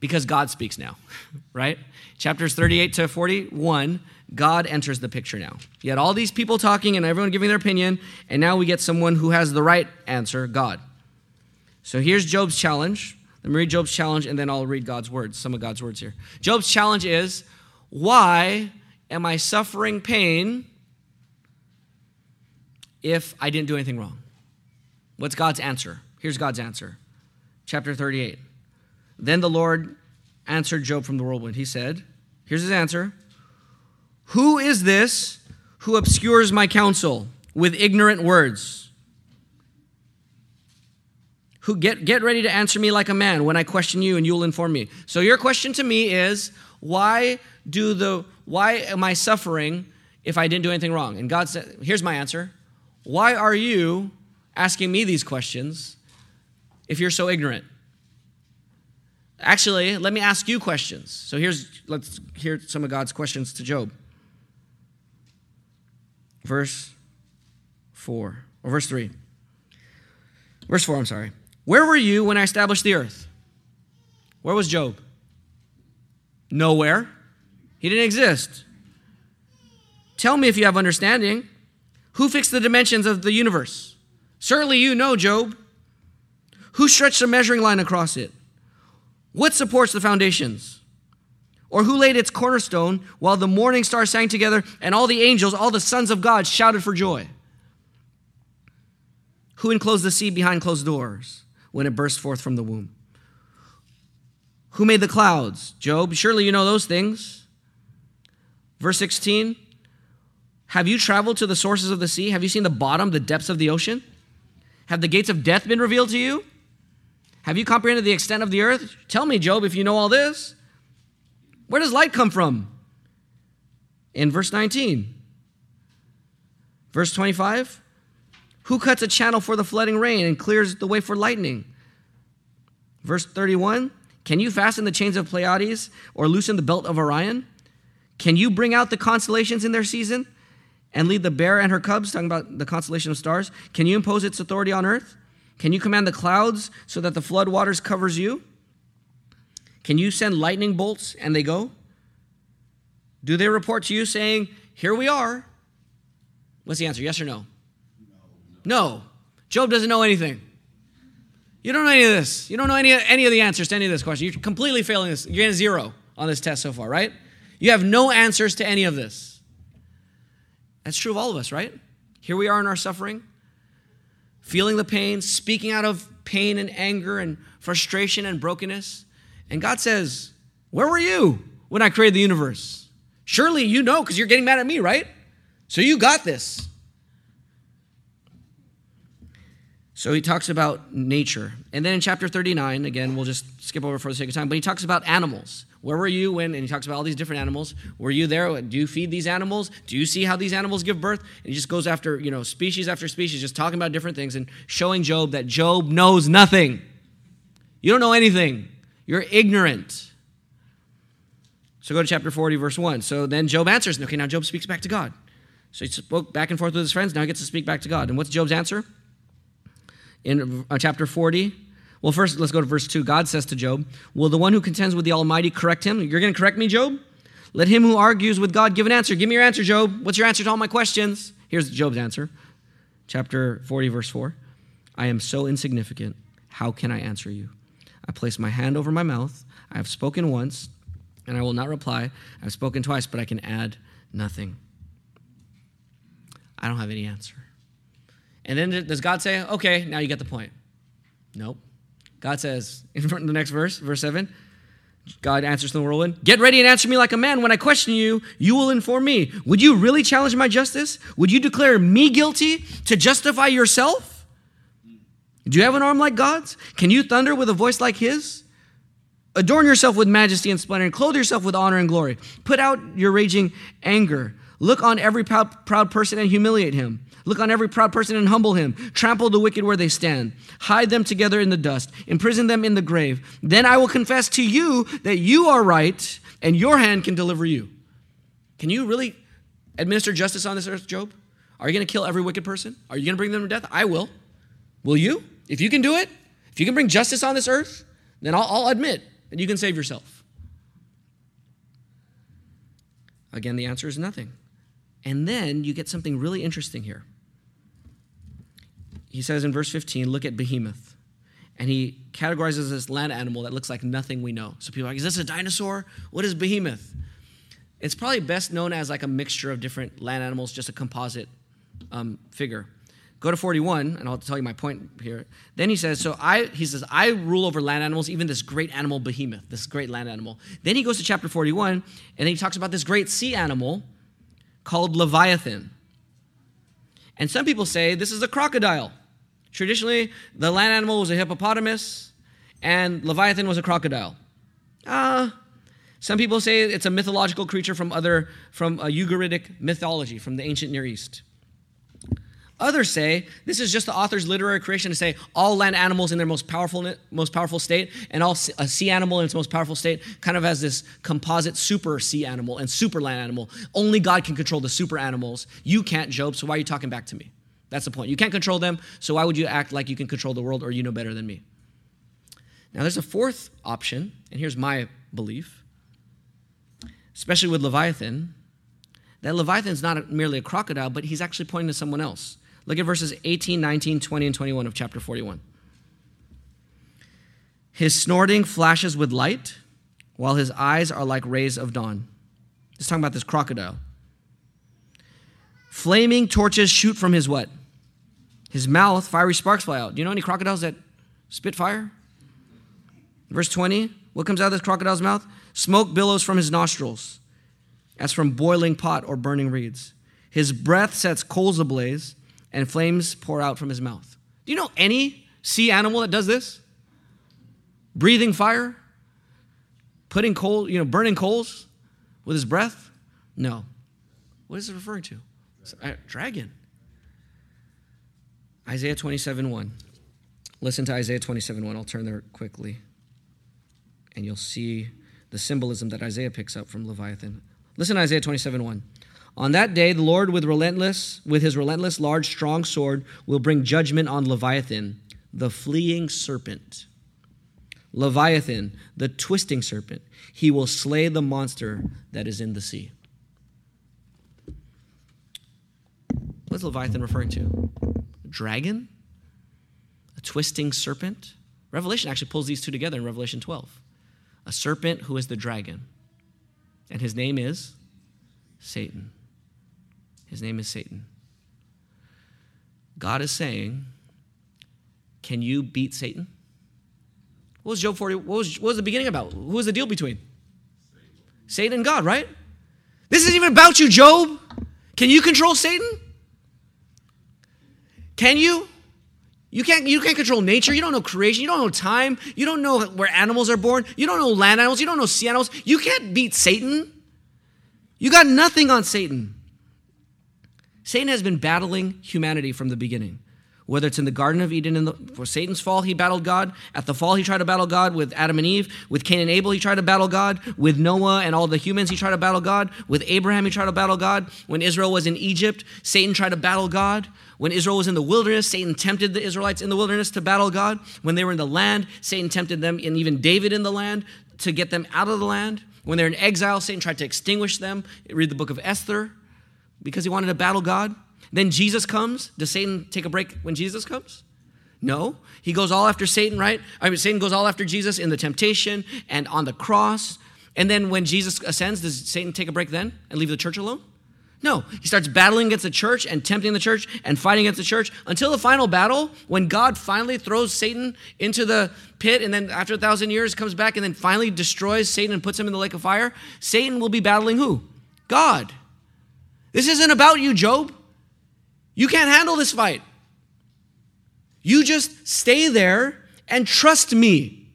because God speaks now, *laughs* right? Chapters 38 to 41, God enters the picture now. You had all these people talking and everyone giving their opinion, and now we get someone who has the right answer God. So here's Job's challenge. Let me read Job's challenge and then I'll read God's words, some of God's words here. Job's challenge is why am I suffering pain if I didn't do anything wrong? What's God's answer? Here's God's answer. Chapter 38. Then the Lord answered Job from the whirlwind. He said, Here's his answer Who is this who obscures my counsel with ignorant words? Who get, get ready to answer me like a man when I question you and you'll inform me. So your question to me is why do the why am I suffering if I didn't do anything wrong? And God said, here's my answer. Why are you asking me these questions if you're so ignorant? Actually, let me ask you questions. So here's let's hear some of God's questions to Job. verse 4, or verse 3. Verse 4, I'm sorry. Where were you when I established the earth? Where was Job? Nowhere. He didn't exist. Tell me if you have understanding. Who fixed the dimensions of the universe? Certainly you know, Job. Who stretched a measuring line across it? What supports the foundations? Or who laid its cornerstone while the morning stars sang together and all the angels, all the sons of God shouted for joy? Who enclosed the sea behind closed doors when it burst forth from the womb? Who made the clouds? Job, surely you know those things. Verse 16 Have you traveled to the sources of the sea? Have you seen the bottom, the depths of the ocean? Have the gates of death been revealed to you? Have you comprehended the extent of the earth? Tell me, Job, if you know all this. Where does light come from? In verse 19. Verse 25. Who cuts a channel for the flooding rain and clears the way for lightning? Verse 31. Can you fasten the chains of Pleiades or loosen the belt of Orion? Can you bring out the constellations in their season and lead the bear and her cubs, talking about the constellation of stars? Can you impose its authority on earth? Can you command the clouds so that the flood waters covers you? Can you send lightning bolts and they go? Do they report to you saying, Here we are? What's the answer? Yes or no? No. Job doesn't know anything. You don't know any of this. You don't know any, any of the answers to any of this question. You're completely failing this. You're getting zero on this test so far, right? You have no answers to any of this. That's true of all of us, right? Here we are in our suffering, feeling the pain, speaking out of pain and anger and frustration and brokenness. And God says, Where were you when I created the universe? Surely you know because you're getting mad at me, right? So you got this. So he talks about nature. And then in chapter 39, again, we'll just skip over for the sake of time, but he talks about animals. Where were you when, and he talks about all these different animals. Were you there? Do you feed these animals? Do you see how these animals give birth? And he just goes after, you know, species after species, just talking about different things and showing Job that Job knows nothing. You don't know anything. You're ignorant. So go to chapter 40, verse 1. So then Job answers. Okay, now Job speaks back to God. So he spoke back and forth with his friends. Now he gets to speak back to God. And what's Job's answer? In uh, chapter 40, well, first, let's go to verse 2. God says to Job, Will the one who contends with the Almighty correct him? You're going to correct me, Job? Let him who argues with God give an answer. Give me your answer, Job. What's your answer to all my questions? Here's Job's answer. Chapter 40, verse 4. I am so insignificant. How can I answer you? I place my hand over my mouth. I have spoken once, and I will not reply. I've spoken twice, but I can add nothing. I don't have any answer. And then does God say, okay, now you get the point? Nope. God says in the next verse, verse 7, God answers the whirlwind, Get ready and answer me like a man. When I question you, you will inform me. Would you really challenge my justice? Would you declare me guilty to justify yourself? Do you have an arm like God's? Can you thunder with a voice like his? Adorn yourself with majesty and splendor and clothe yourself with honor and glory. Put out your raging anger. Look on every proud, person and humiliate him. Look on every proud person and humble him. Trample the wicked where they stand. Hide them together in the dust. Imprison them in the grave. Then I will confess to you that you are right and your hand can deliver you. Can you really administer justice on this earth, Job? Are you going to kill every wicked person? Are you going to bring them to death? I will. Will you? If you can do it, if you can bring justice on this earth, then I'll, I'll admit that you can save yourself. Again, the answer is nothing. And then you get something really interesting here he says in verse 15, look at behemoth. And he categorizes this land animal that looks like nothing we know. So people are like, is this a dinosaur? What is behemoth? It's probably best known as like a mixture of different land animals, just a composite um, figure. Go to 41, and I'll tell you my point here. Then he says, so I, he says, I rule over land animals, even this great animal behemoth, this great land animal. Then he goes to chapter 41, and then he talks about this great sea animal called Leviathan. And some people say this is a crocodile. Traditionally, the land animal was a hippopotamus, and Leviathan was a crocodile. Uh, some people say it's a mythological creature from other from a Ugaritic mythology from the ancient Near East. Others say this is just the author's literary creation to say all land animals in their most powerful, most powerful state and all a sea animal in its most powerful state kind of as this composite super sea animal and super land animal. Only God can control the super animals. You can't, Job, so why are you talking back to me? That's the point. You can't control them, so why would you act like you can control the world or you know better than me? Now, there's a fourth option, and here's my belief, especially with Leviathan, that Leviathan is not merely a crocodile, but he's actually pointing to someone else. Look at verses 18, 19, 20, and 21 of chapter 41. His snorting flashes with light, while his eyes are like rays of dawn. He's talking about this crocodile. Flaming torches shoot from his what? His mouth, fiery sparks fly out. Do you know any crocodiles that spit fire? Verse 20, what comes out of this crocodile's mouth? Smoke billows from his nostrils, as from boiling pot or burning reeds. His breath sets coals ablaze, and flames pour out from his mouth. Do you know any sea animal that does this? Breathing fire? Putting coal, you know, burning coals with his breath? No. What is it referring to? A uh, dragon. Isaiah 27 1. Listen to Isaiah 27 1. I'll turn there quickly. And you'll see the symbolism that Isaiah picks up from Leviathan. Listen to Isaiah 27 1. On that day, the Lord, with relentless, with his relentless, large, strong sword, will bring judgment on Leviathan, the fleeing serpent. Leviathan, the twisting serpent. He will slay the monster that is in the sea. What's Leviathan referring to? A dragon? A twisting serpent? Revelation actually pulls these two together in Revelation 12. A serpent who is the dragon. And his name is Satan. His name is Satan. God is saying, Can you beat Satan? What was Job 40? What was, what was the beginning about? Who was the deal between? Satan. Satan and God, right? This isn't even about you, Job. Can you control Satan? Can you? You can't, you can't control nature. You don't know creation. You don't know time. You don't know where animals are born. You don't know land animals. You don't know sea animals. You can't beat Satan. You got nothing on Satan. Satan has been battling humanity from the beginning. Whether it's in the Garden of Eden, in the, for Satan's fall, he battled God. At the fall, he tried to battle God with Adam and Eve. With Cain and Abel, he tried to battle God. With Noah and all the humans, he tried to battle God. With Abraham, he tried to battle God. When Israel was in Egypt, Satan tried to battle God. When Israel was in the wilderness, Satan tempted the Israelites in the wilderness to battle God. When they were in the land, Satan tempted them, and even David in the land, to get them out of the land. When they're in exile, Satan tried to extinguish them. Read the book of Esther because he wanted to battle God. Then Jesus comes. Does Satan take a break when Jesus comes? No. He goes all after Satan, right? I mean, Satan goes all after Jesus in the temptation and on the cross. And then when Jesus ascends, does Satan take a break then and leave the church alone? No. He starts battling against the church and tempting the church and fighting against the church until the final battle when God finally throws Satan into the pit and then after a thousand years comes back and then finally destroys Satan and puts him in the lake of fire. Satan will be battling who? God. This isn't about you, Job. You can't handle this fight. You just stay there and trust me.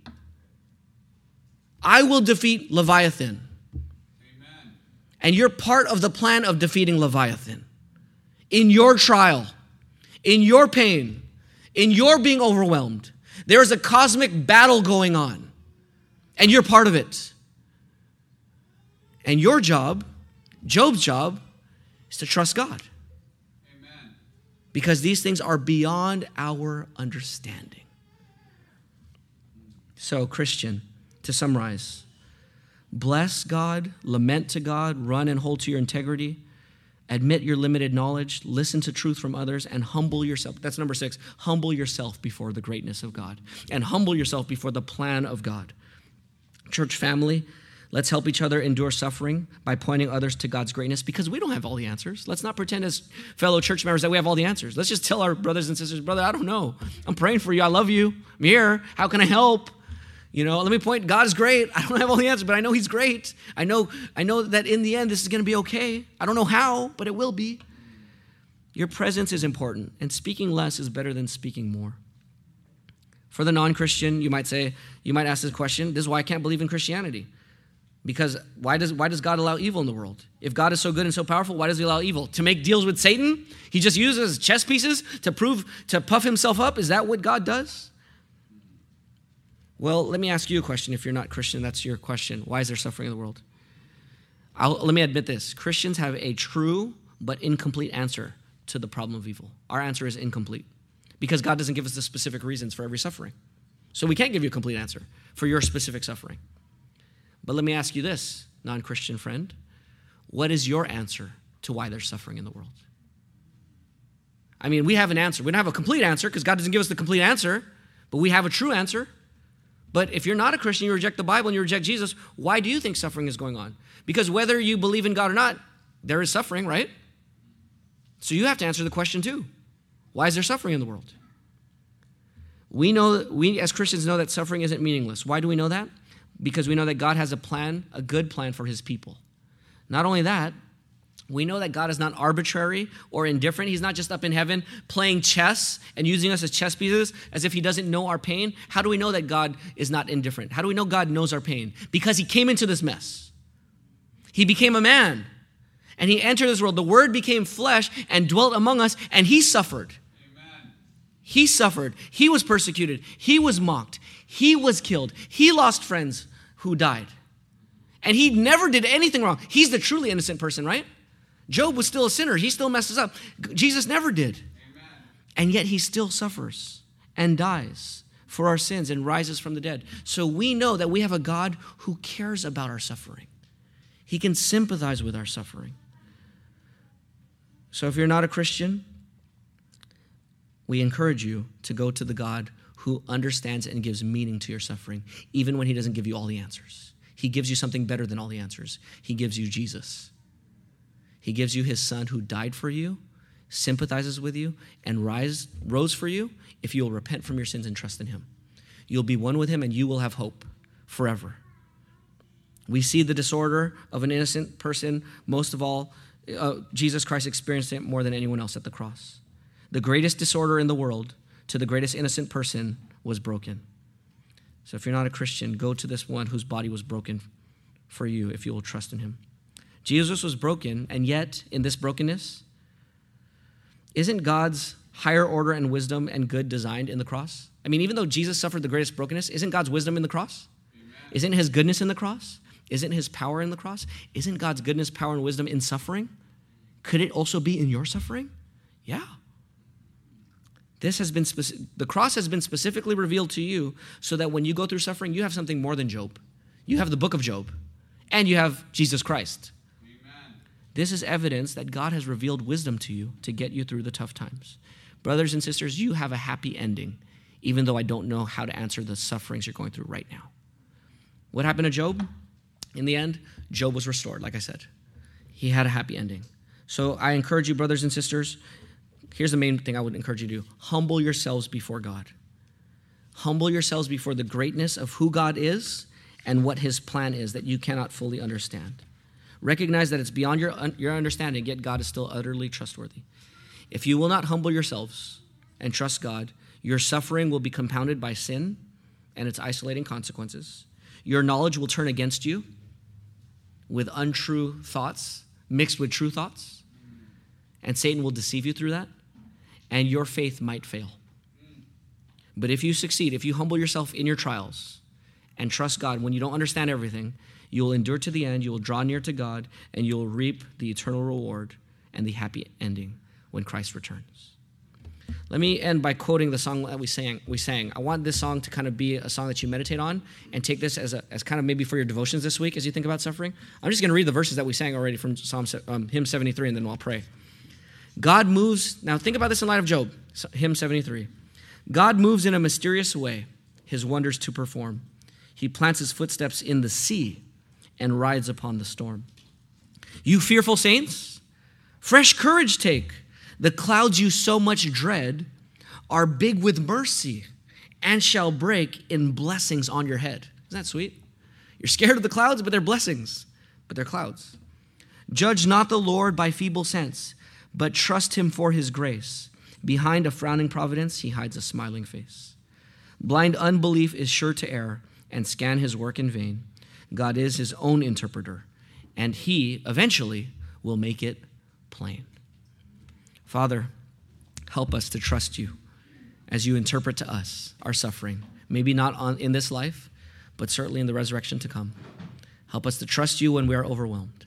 I will defeat Leviathan. Amen. And you're part of the plan of defeating Leviathan. In your trial, in your pain, in your being overwhelmed, there is a cosmic battle going on, and you're part of it. And your job, Job's job, is to trust God. Amen. Because these things are beyond our understanding. So, Christian, to summarize, bless God, lament to God, run and hold to your integrity, admit your limited knowledge, listen to truth from others, and humble yourself. That's number six. Humble yourself before the greatness of God, and humble yourself before the plan of God. Church family, Let's help each other endure suffering by pointing others to God's greatness because we don't have all the answers. Let's not pretend as fellow church members that we have all the answers. Let's just tell our brothers and sisters, brother, I don't know. I'm praying for you. I love you. I'm here. How can I help? You know, let me point, God is great. I don't have all the answers, but I know He's great. I know, I know that in the end this is going to be okay. I don't know how, but it will be. Your presence is important, and speaking less is better than speaking more. For the non Christian, you might say, you might ask this question this is why I can't believe in Christianity. Because why does, why does God allow evil in the world? If God is so good and so powerful, why does he allow evil? To make deals with Satan? He just uses chess pieces to prove, to puff himself up? Is that what God does? Well, let me ask you a question. If you're not Christian, that's your question. Why is there suffering in the world? I'll, let me admit this Christians have a true but incomplete answer to the problem of evil. Our answer is incomplete because God doesn't give us the specific reasons for every suffering. So we can't give you a complete answer for your specific suffering. But let me ask you this, non Christian friend what is your answer to why there's suffering in the world? I mean, we have an answer. We don't have a complete answer because God doesn't give us the complete answer, but we have a true answer. But if you're not a Christian, you reject the Bible and you reject Jesus, why do you think suffering is going on? Because whether you believe in God or not, there is suffering, right? So you have to answer the question too. Why is there suffering in the world? We know we as Christians know that suffering isn't meaningless. Why do we know that? Because we know that God has a plan, a good plan for his people. Not only that, we know that God is not arbitrary or indifferent. He's not just up in heaven playing chess and using us as chess pieces as if he doesn't know our pain. How do we know that God is not indifferent? How do we know God knows our pain? Because he came into this mess. He became a man and he entered this world. The word became flesh and dwelt among us and he suffered. Amen. He suffered. He was persecuted. He was mocked. He was killed. He lost friends who died. And he never did anything wrong. He's the truly innocent person, right? Job was still a sinner. He still messes up. Jesus never did. Amen. And yet he still suffers and dies for our sins and rises from the dead. So we know that we have a God who cares about our suffering. He can sympathize with our suffering. So if you're not a Christian, we encourage you to go to the God who understands and gives meaning to your suffering, even when he doesn't give you all the answers. He gives you something better than all the answers. He gives you Jesus. He gives you his son who died for you, sympathizes with you, and rise, rose for you if you will repent from your sins and trust in him. You'll be one with him and you will have hope forever. We see the disorder of an innocent person, most of all, uh, Jesus Christ experienced it more than anyone else at the cross. The greatest disorder in the world to the greatest innocent person was broken. So if you're not a Christian, go to this one whose body was broken for you if you will trust in him. Jesus was broken, and yet in this brokenness, isn't God's higher order and wisdom and good designed in the cross? I mean, even though Jesus suffered the greatest brokenness, isn't God's wisdom in the cross? Amen. Isn't his goodness in the cross? Isn't his power in the cross? Isn't God's goodness, power, and wisdom in suffering? Could it also be in your suffering? Yeah. This has been speci- the cross has been specifically revealed to you so that when you go through suffering, you have something more than Job. You have the book of Job, and you have Jesus Christ. Amen. This is evidence that God has revealed wisdom to you to get you through the tough times. Brothers and sisters, you have a happy ending, even though I don't know how to answer the sufferings you're going through right now. What happened to Job? In the end, Job was restored, like I said. He had a happy ending. So I encourage you, brothers and sisters, here's the main thing I would encourage you to do humble yourselves before God. Humble yourselves before the greatness of who God is and what his plan is that you cannot fully understand. Recognize that it's beyond your, your understanding, yet God is still utterly trustworthy. If you will not humble yourselves and trust God, your suffering will be compounded by sin and its isolating consequences. Your knowledge will turn against you with untrue thoughts mixed with true thoughts, and Satan will deceive you through that and your faith might fail. But if you succeed, if you humble yourself in your trials and trust God when you don't understand everything, you will endure to the end, you will draw near to God, and you will reap the eternal reward and the happy ending when Christ returns. Let me end by quoting the song that we sang. We sang. I want this song to kind of be a song that you meditate on and take this as, a, as kind of maybe for your devotions this week as you think about suffering. I'm just going to read the verses that we sang already from Psalm um, hymn 73, and then I'll pray. God moves, now think about this in light of Job, hymn 73. God moves in a mysterious way, his wonders to perform. He plants his footsteps in the sea and rides upon the storm. You fearful saints, fresh courage take. The clouds you so much dread are big with mercy and shall break in blessings on your head. Isn't that sweet? You're scared of the clouds, but they're blessings, but they're clouds. Judge not the Lord by feeble sense but trust him for his grace. Behind a frowning providence, he hides a smiling face. Blind unbelief is sure to err and scan his work in vain. God is his own interpreter, and he eventually will make it plain. Father, help us to trust you as you interpret to us our suffering, maybe not on, in this life, but certainly in the resurrection to come. Help us to trust you when we are overwhelmed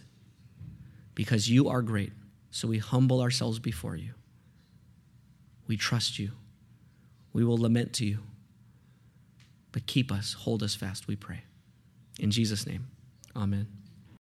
because you are great. So we humble ourselves before you. We trust you. We will lament to you. But keep us, hold us fast, we pray. In Jesus' name, amen.